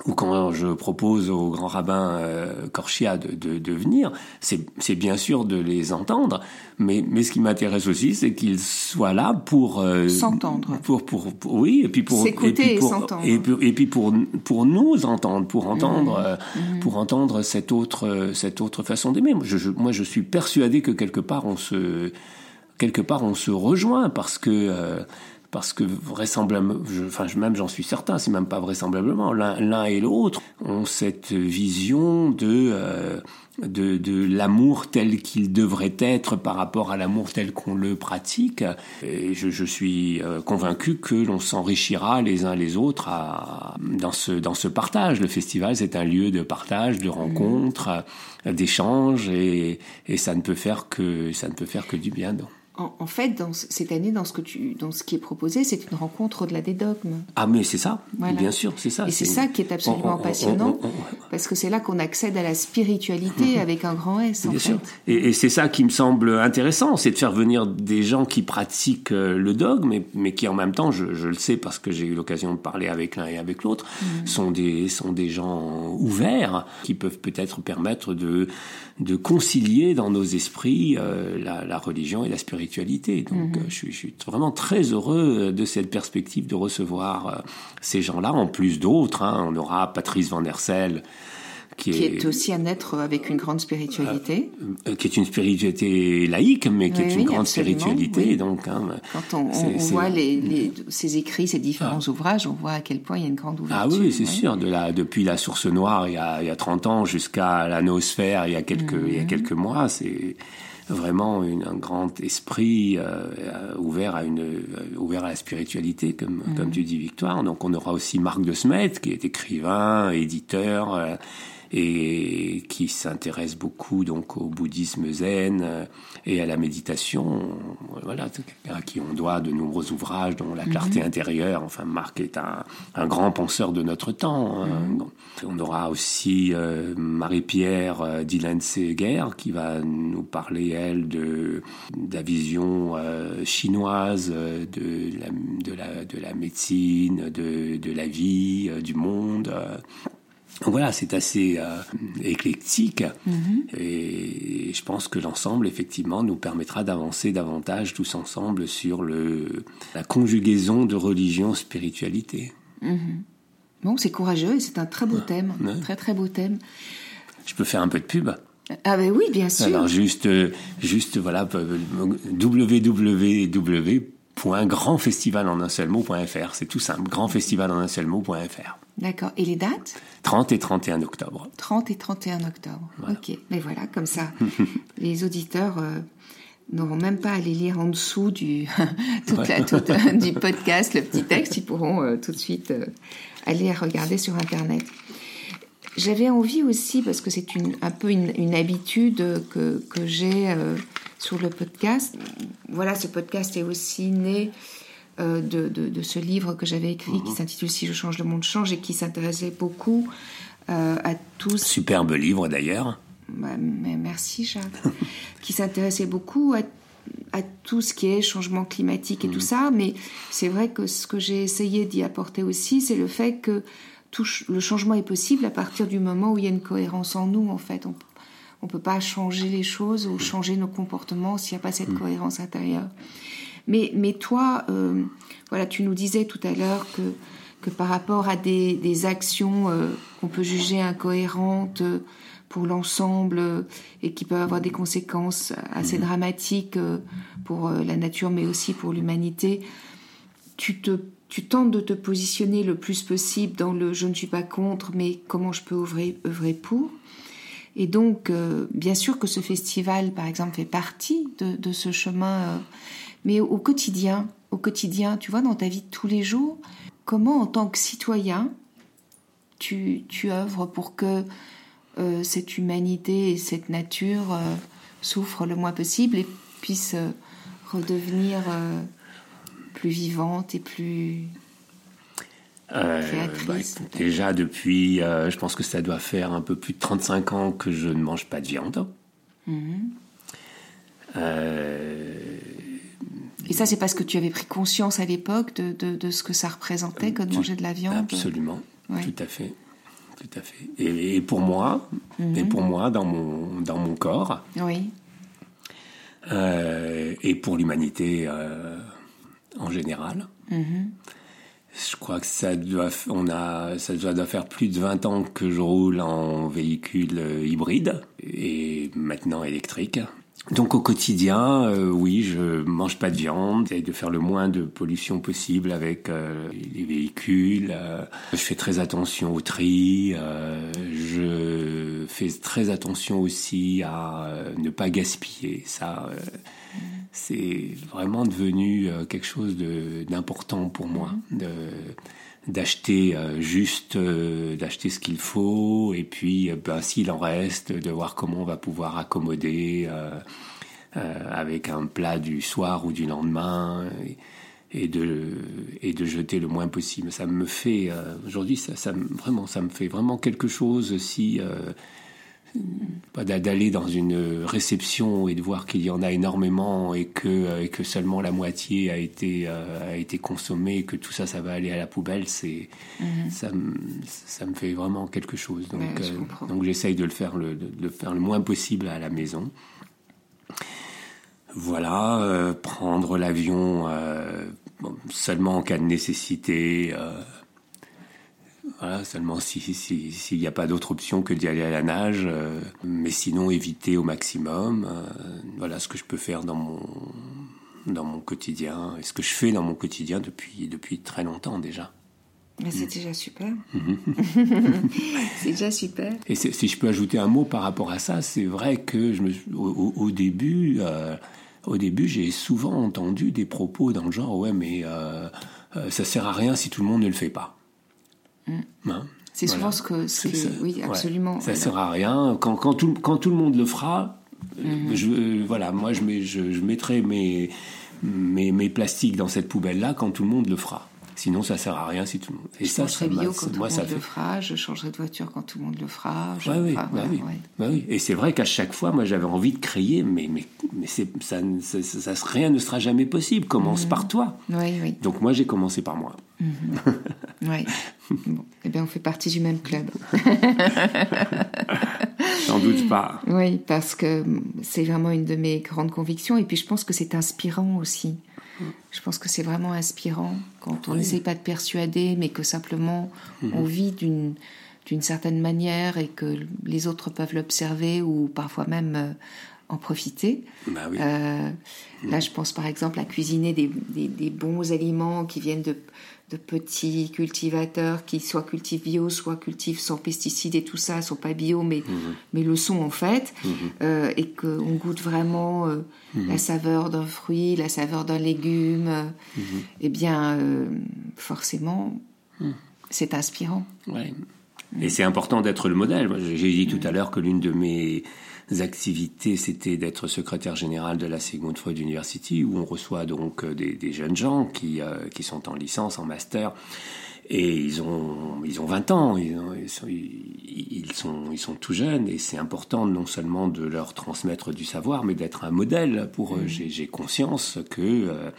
ou quand je propose au grand rabbin euh, Corchia de, de, de venir, c'est bien sûr de les entendre, mais, mais ce qui m'intéresse aussi, c'est qu'ils soient là pour euh, s'entendre, pour, pour, oui, et puis pour s'écouter et, s'entendre, et, et, puis pour pour nous entendre, pour entendre, mmh. pour entendre cette autre cette autre façon d'aimer. Moi, je, moi, je suis persuadé que quelque part on se quelque part on se rejoint parce que euh, parce que vraisemblablement, enfin même j'en suis certain, c'est même pas vraisemblablement, l'un et l'autre ont cette vision de euh, de, de l'amour tel qu'il devrait être par rapport à l'amour tel qu'on le pratique. Et je, je suis euh, convaincu que l'on s'enrichira les uns les autres à, dans, ce, dans ce partage. Le festival, c'est un lieu de partage, de rencontre, d'échange, et, et ça ne peut faire que ça ne peut faire que du bien. Donc en, fait, dans, cette année, dans ce, que tu, dans ce qui est proposé, c'est une rencontre au-delà des dogmes. Ah, mais c'est ça, bien sûr, c'est ça. Et c'est ça qui est absolument passionnant, parce que c'est là qu'on accède à la spiritualité avec un grand S. Bien sûr. Et, c'est ça qui me semble intéressant, c'est de faire venir des gens qui pratiquent euh, le dogme, mais, mais qui en même temps, je, le sais parce que j'ai eu l'occasion de parler avec l'un et avec l'autre, mm. sont, des, sont des gens ouverts qui peuvent peut-être permettre de, de concilier dans nos esprits euh, la, la religion et la spiritualité donc, mhm. euh, je, suis, vraiment très heureux euh, de cette perspective de recevoir euh, ces gens-là, en plus d'autres. Hein. On aura Patrice Van der Sel, qui, est, aussi un être avec une grande spiritualité. qui est une spiritualité laïque, mais qui est une grande spiritualité. Donc, hein, Quand on, voit les, ses écrits, ses différents ah. ouvrages, on voit à quel point il y a une grande ouverture. Ah oui, c'est sûr. De la, depuis La Source Noire, il y a, il y a 30 ans, jusqu'à La Noosphère, il y a quelques, il y a mhm. quelques mois, c'est vraiment un grand esprit euh, ouvert à une euh, ouvert à la spiritualité comme mhm. comme tu dis Victoire donc on aura aussi Marc de Smet qui est écrivain éditeur euh, et qui s'intéresse beaucoup donc au bouddhisme zen euh, et à la méditation. Voilà, à qui on doit de nombreux ouvrages, dont La clarté mhm. intérieure. Enfin, Marc est un, un, grand penseur de notre temps. Hein. Mhm. On aura aussi euh, Marie-Pierre euh, Dylan Seger qui va nous parler, elle, de, de la vision chinoise de la, de, la, de la médecine, de, de la vie, du monde. Voilà, c'est assez euh, éclectique mhm. et je pense que l'ensemble, effectivement, nous permettra d'avancer davantage tous ensemble sur le, la conjugaison de religion, spiritualité. Mhm. Bon, c'est courageux et c'est un très beau thème, très très beau thème. Je peux faire un peu de pub? Ah ben oui, bien sûr. Alors juste, juste voilà, www.grandfestival en un seul mot.fr. C'est tout simple, grandfestival en un seul mot.fr. D'accord. Et les dates? 30 et 31 octobre. 30 et 31 octobre. Ok. Mais voilà, comme ça, les auditeurs euh, n'auront même pas à les lire en dessous du, toute la, euh, du podcast, le petit texte. Ils pourront euh, tout de suite aller regarder sur Internet. J'avais envie aussi, parce que c'est un peu une, habitude que, que j'ai sur le podcast. Voilà, ce podcast est aussi né euh, de, de, ce livre que j'avais écrit qui mhm. s'intitule Si je change, le monde change et qui s'intéressait beaucoup euh, à tous. Superbe livre d'ailleurs. Bah, mais merci Jacques. qui s'intéressait beaucoup à, à, tout ce qui est changement climatique et tout mhm. ça. Mais c'est vrai que ce que j'ai essayé d'y apporter aussi, c'est le fait que tout, le changement est possible à partir du moment où il y a une cohérence en nous en fait. On, on peut pas changer les choses ou changer nos comportements s'il n'y a pas cette mhm. cohérence intérieure. Mais, mais toi, euh, voilà, tu nous disais tout à l'heure que, que par rapport à des, des actions euh, qu'on peut juger incohérentes euh, pour l'ensemble et qui peuvent avoir des conséquences assez mhm. dramatiques pour la nature, mais aussi pour l'humanité, tu te tu tentes de te positionner le plus possible dans le je ne suis pas contre, mais comment je peux œuvrer, œuvrer pour? Et donc, bien sûr que ce festival, par exemple, fait partie de, ce chemin Mais au quotidien, au quotidien, tu vois, dans ta vie de tous les jours, comment en tant que citoyen, tu, tu œuvres pour que euh, cette humanité et cette nature euh, souffrent le moins possible et puissent euh, redevenir plus vivantes et plus créatrices bah, Déjà depuis, je pense que ça doit faire un peu plus de 35 ans que je ne mange pas de viande. Mhm. Et ça, c'est parce que tu avais pris conscience à l'époque de, de, ce que ça représentait que de manger de la viande Absolument, tout à fait. Tout à fait. Et, pour moi, mhm. et pour moi dans mon, dans mon corps, oui. Euh, et pour l'humanité euh, en général. Mhm. Je crois que ça doit, on a, ça doit faire plus de 20 ans que je roule en véhicule hybride et maintenant électrique. Donc au quotidien, euh, oui, je mange pas de viande, j'essaie de faire le moins de pollution possible avec euh, les véhicules. Euh, je fais très attention au tri. je fais très attention aussi à ne pas gaspiller. Ça, c'est vraiment devenu quelque chose d'important pour moi. De, d'acheter juste d'acheter ce qu'il faut et puis ben, s'il en reste de voir comment on va pouvoir accommoder euh, avec un plat du soir ou du lendemain et, de, et de jeter le moins possible. Ça me fait, euh, aujourd'hui, ça, ça, vraiment, ça me fait vraiment quelque chose si euh, d'aller dans une réception et de voir qu'il y en a énormément et que, et que seulement la moitié a été, a été consommée et que tout ça, ça va aller à la poubelle, c'est, mhm. ça, me, ça me fait vraiment quelque chose. Donc, donc j'essaye de le faire le, de le faire le moins possible à la maison. Voilà, euh, prendre l'avion euh, seulement en cas de nécessité. Euh, voilà, seulement s'il si, n'y a pas d'autre option que d'y aller à la nage. mais sinon, éviter au maximum. voilà ce que je peux faire dans mon, dans mon quotidien et ce que je fais dans mon quotidien depuis, depuis très longtemps déjà. C'est déjà super. c'est déjà super. Et si je peux ajouter un mot par rapport à ça, c'est vrai que je me, au, au début, au début, j'ai souvent entendu des propos dans le genre ouais, mais euh, euh, ça sert à rien si tout le monde ne le fait pas. Mm. Hein c'est souvent ce que. oui, absolument. Ça ne sert à rien. Quand, quand, tout, quand tout le monde le fera, mm-hmm. je, voilà, moi je, mets, je, je mettrai mes, mes, mes plastiques dans cette poubelle-là quand tout le monde le fera. Sinon, ça sert à rien si tout le monde. Et je ça, ça bio quand tout le monde le fera. Je changerai de voiture quand tout le monde le fera. Je oui, bah oui. Bah oui. Et c'est vrai qu'à chaque fois, moi, j'avais envie de crier, mais mais mais ça, ça, rien ne sera jamais possible. Commence par toi. Oui, oui. Donc moi, j'ai commencé par moi. Mhm. oui. Bon. Eh bien, on fait partie du même club. J'en doute pas. Oui, parce que c'est vraiment une de mes grandes convictions. Et puis, je pense que c'est inspirant aussi. Je pense que c'est vraiment inspirant quand on n'essaie pas de persuader, mais que simplement mhm. on vit d'une d'une certaine manière et que les autres peuvent l'observer ou parfois même euh, en profiter. Bah euh, là, je pense par exemple à cuisiner des, des, bons aliments qui viennent de, de petits cultivateurs qui soit cultivent bio, soit cultivent sans pesticides et tout ça, sont pas bio, mais, mhm. mais le sont en fait, mhm. euh, et qu'on goûte vraiment euh, mhm. la saveur d'un fruit, la saveur d'un légume, euh, eh bien, forcément, c'est inspirant. Et c'est important d'être le modèle. J'ai dit tout à l'heure que l'une de mes activités, c'était d'être secrétaire général de la Sigmund Freud University, où on reçoit donc euh, des, jeunes gens qui, euh, qui sont en licence, en master, et ils ont, ils ont 20 ans, ils, sont, ils, sont, ils sont tout jeunes, et c'est important non seulement de leur transmettre du savoir, mais d'être un modèle pour eux. Mmh. J'ai conscience que... Euh,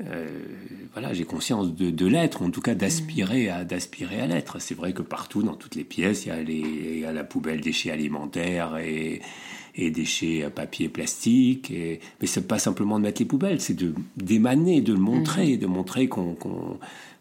euh, voilà, j'ai conscience de, l'être, en tout cas d'aspirer à d'aspirer à l'être. C'est vrai que partout, dans toutes les pièces, il y a, les, il y a la poubelle déchets alimentaires et, et déchets papier plastique. Et, mais c'est pas simplement de mettre les poubelles, c'est de d'émaner, de le montrer, mmh. de montrer qu'on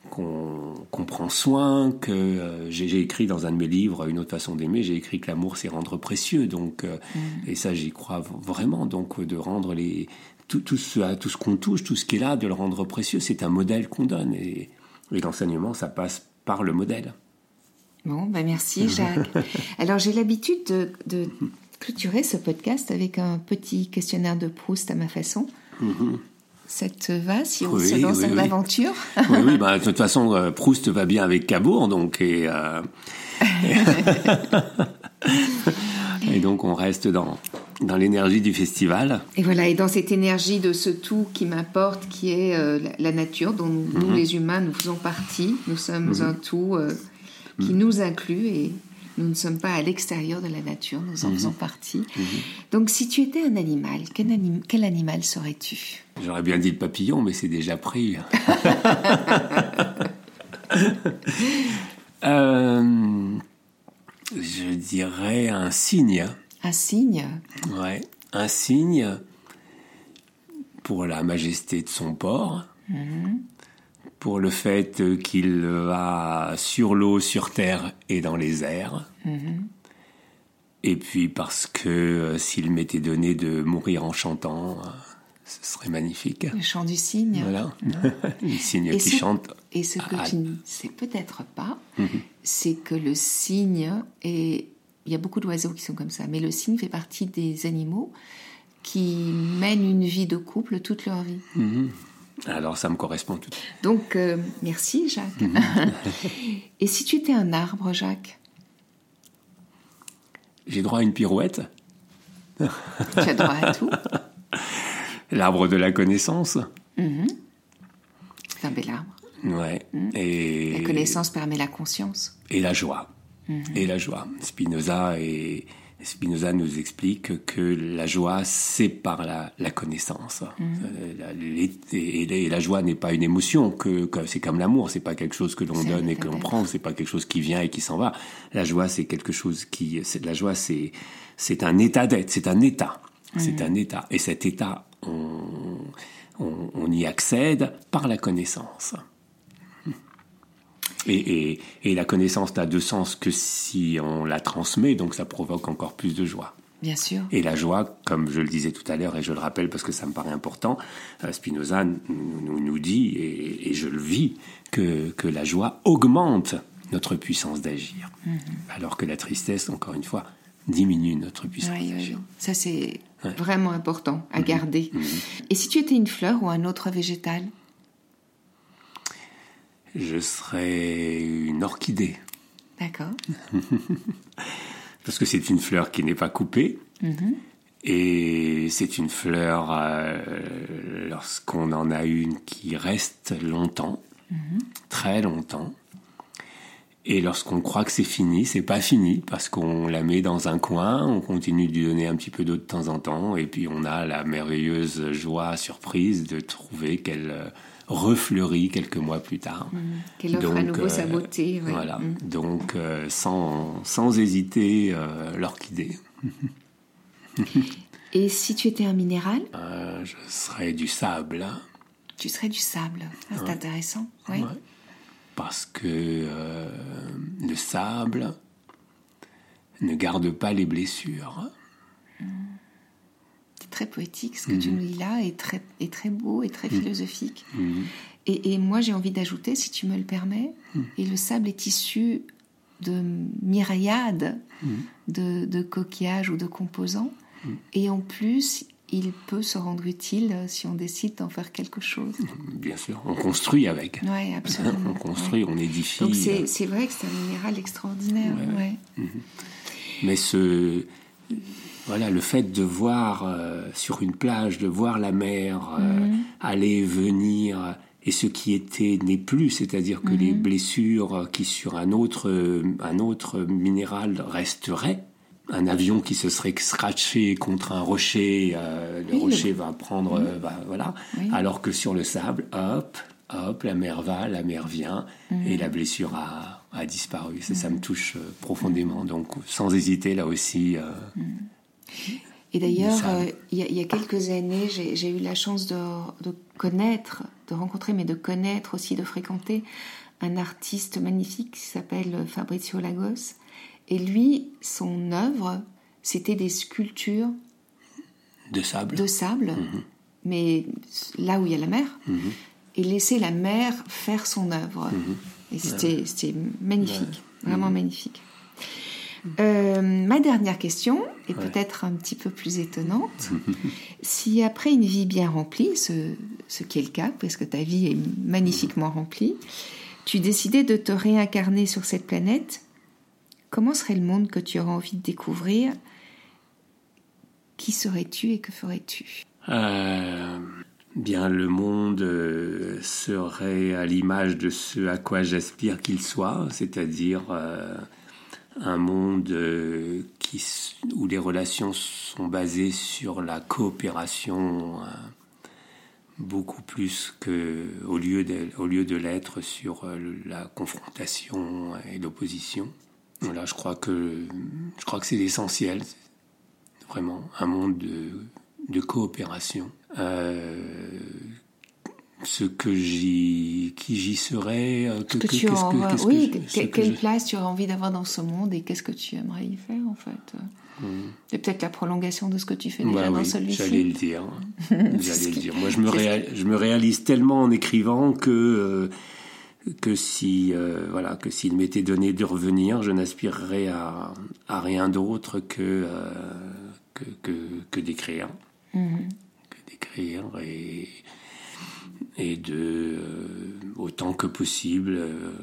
qu'on prend soin, que euh, j'ai écrit dans un de mes livres, Une autre façon d'aimer, j'ai écrit que l'amour c'est rendre précieux. Donc, euh, mmh. et ça j'y crois vraiment. Donc de rendre les, tout, tout ce, tout ce qu'on touche, tout ce qui est là, de le rendre précieux, c'est un modèle qu'on donne. Et, l'enseignement, ça passe par le modèle. Bon, ben merci Jacques. Alors j'ai l'habitude de, clôturer ce podcast avec un petit questionnaire de Proust à ma façon. Mm-hmm. Ça te va si on se lance dans l'aventure Oui, oui bah, de toute façon, euh, Proust va bien avec Cabourg, donc et, euh, et donc on reste dans dans l'énergie du festival. Et voilà, et dans cette énergie de ce tout qui m'importe, qui est euh, la nature, dont nous, mhm. les humains, nous faisons partie. Nous sommes mhm. un tout qui mhm. nous inclut et nous ne sommes pas à l'extérieur de la nature, nous en faisons partie. Donc si tu étais un animal, quel, quel animal serais-tu? J'aurais bien dit le papillon, mais c'est déjà pris. Euh, je dirais un cygne. Un cygne Ouais, un cygne pour la majesté de son port, mhm. pour le fait qu'il va sur l'eau, sur terre et dans les airs. Mhm. Et puis parce que euh, s'il m'était donné de mourir en chantant, ce serait magnifique. Le chant du cygne. Voilà, le cygne qui chante. Et ce que tu ne sais peut-être pas, mhm. c'est que le cygne est... Il y a beaucoup d'oiseaux qui sont comme ça, mais le cygne fait partie des animaux qui mènent une vie de couple toute leur vie. Mhm. Alors ça me correspond tout. Donc euh, merci Jacques. Mhm. et si tu étais un arbre, Jacques? J'ai droit à une pirouette. tu as droit à tout. L'arbre de la connaissance. Mhm. C'est un bel arbre. Ouais. Mhm. Et la connaissance permet la conscience. Et la joie. Mhm. Et la joie. Spinoza et Spinoza nous explique que la joie, c'est par la, connaissance. Euh, et, la joie n'est pas une émotion, que, c'est comme l'amour, c'est pas quelque chose que l'on donne et que l'on prend, c'est pas quelque chose qui vient et qui s'en va. La joie, c'est quelque chose qui, la joie, c'est, c'est un état d'être, c'est un état, c'est un état. Et cet état on, y accède par la connaissance. Et, la connaissance n'a de sens que si on la transmet, donc ça provoque encore plus de joie. Bien sûr. Et la joie, comme je le disais tout à l'heure, et je le rappelle parce que ça me paraît important, euh, Spinoza nous, nous dit, et, je le vis, que, que la joie augmente notre puissance d'agir. Mhm. Alors que la tristesse, encore une fois, diminue notre puissance d'agir. Ça, c'est Vraiment important à mhm. garder. Mhm. Et si tu étais une fleur ou un autre végétal? Je serais une orchidée. D'accord. Parce que c'est une fleur qui n'est pas coupée. Mhm. Et c'est une fleur, euh, lorsqu'on en a une qui reste longtemps, très longtemps, et lorsqu'on croit que c'est fini, c'est pas fini parce qu'on la met dans un coin, on continue de lui donner un petit peu d'eau de temps en temps, et puis on a la merveilleuse joie, surprise de trouver qu'elle euh, refleurit quelques mois plus tard. Mmh. Qu'elle offre à nouveau sa euh, beauté. Voilà. Mmh. Donc euh, sans, sans hésiter, l'orchidée. et si tu étais un minéral Je serais du sable. Tu serais du sable. Ah, c'est intéressant. Oui parce que euh, le sable ne garde pas les blessures. Très poétique ce que tu mhm. nous dis là, et très, beau et très mhm. philosophique. Mhm. Et, moi j'ai envie d'ajouter, si tu me le permets, et le sable est issu de myriades de, coquillages ou de composants, et en plus il peut se rendre utile si on décide d'en faire quelque chose. Bien sûr, on construit avec. Oui, absolument. on construit, on édifie. Donc c'est vrai que c'est un minéral extraordinaire. Ouais. Mais ce, voilà, le fait de voir euh, sur une plage, de voir la mer euh, mhm. aller, venir, et ce qui était n'est plus, c'est-à-dire que les mhm. blessures qui sur un autre, un autre minéral resteraient, un avion qui se serait scratché contre un rocher, euh, le rocher va prendre, euh, voilà. Alors que sur le sable, hop, hop, la mer va, la mer vient, mhm. et la blessure a, disparu. Ça, me touche euh, profondément. Donc, sans hésiter, là aussi. Mhm. et d'ailleurs, il y, a quelques années, j'ai eu la chance de, de, connaître, de rencontrer, mais de connaître aussi, de fréquenter un artiste magnifique qui s'appelle Fabrizio Lagos et lui, son œuvre, c'était des sculptures de sable. De sable, mhm. mais là où il y a la mer, mhm. et laisser la mer faire son œuvre. Mhm. Et c'était magnifique, vraiment magnifique. Euh, ma dernière question est peut-être un petit peu plus étonnante. si après une vie bien remplie, ce, ce qui est le cas, parce que ta vie est magnifiquement remplie, tu décidais de te réincarner sur cette planète, comment serait le monde que tu aurais envie de découvrir? Qui serais-tu et que ferais-tu? Euh, Bien, le monde euh, serait à l'image de ce à quoi j'aspire qu'il soit, c'est-à-dire euh, un monde euh, où les relations sont basées sur la coopération beaucoup plus que au lieu de, lieu de l'être sur la confrontation et l'opposition. Voilà, je crois que que c'est l'essentiel, vraiment un monde de, de coopération. Euh, ce que j'y, qui j'y serais, euh, que, que, tu qu'est-ce que, qu'est-ce oui, que, quelle je... place tu aurais envie d'avoir dans ce monde et qu'est-ce que tu aimerais y faire en fait hmm. C'est peut-être la prolongation de ce que tu fais déjà bah, dans oui, celui-ci. J'allais le dire. j'allais le dire. Moi, je me, réal... je me réalise tellement en écrivant que euh, que si euh, voilà que s'il m'était donné de revenir, je n'aspirerais à, à rien d'autre que, euh, que, que que d'écrire, mm. que d'écrire et et de euh, autant que possible euh,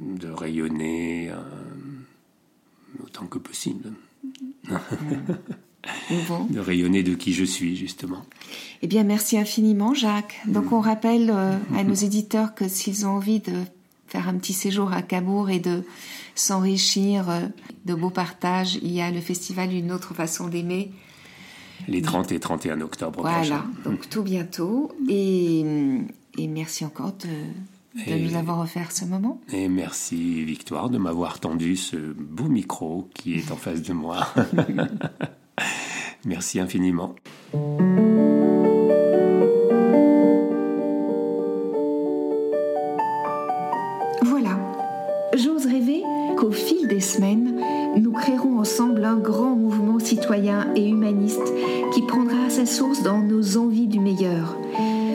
de rayonner euh, autant que possible. Bon. de rayonner de qui je suis justement. Eh bien, merci infiniment, Jacques. Donc, on rappelle euh, à nos éditeurs que s'ils ont envie de faire un petit séjour à Cabourg et de s'enrichir euh, de beaux partages, il y a le festival Une autre façon d'aimer les 30 et 31 octobre voilà, donc tout bientôt. Et, et merci encore de, de et, nous avoir offert ce moment. Et merci Victoire de m'avoir tendu ce beau micro qui est en face de moi. merci infiniment. Citoyen et humaniste qui prendra sa source dans nos envies du meilleur.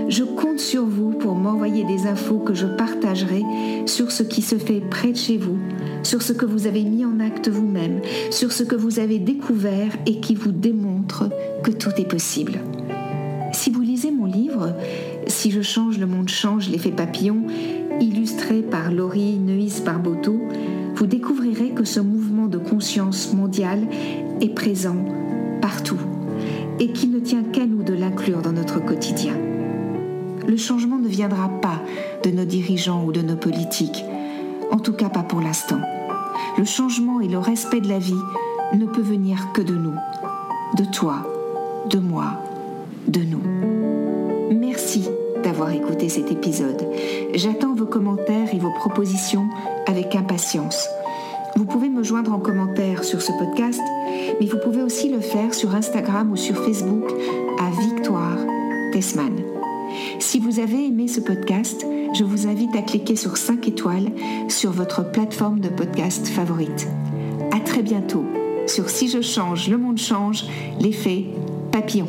Je compte sur vous pour m'envoyer des infos que je partagerai sur ce qui se fait près de chez vous, sur ce que vous avez mis en acte vous-même, sur ce que vous avez découvert et qui vous démontre que tout est possible. Si vous lisez mon livre, Si je change, le monde change, l'effet papillon, illustré par Laurie Neuis Barboteau, vous découvrirez que ce mouvement de conscience mondiale est présent partout et qu'il ne tient qu'à nous de l'inclure dans notre quotidien. Le changement ne viendra pas de nos dirigeants ou de nos politiques, en tout cas pas pour l'instant. Le changement et le respect de la vie ne peut venir que de nous, de toi, de moi, de nous. Merci d'avoir écouté cet épisode. J'attends vos commentaires et vos propositions avec impatience. Vous pouvez me joindre en commentaire sur ce podcast, mais vous pouvez aussi le faire sur Instagram ou sur Facebook à Victoire Tessman. Si vous avez aimé ce podcast, je vous invite à cliquer sur 5 étoiles sur votre plateforme de podcast favorite. À très bientôt sur Si je change, le monde change, l'effet papillon.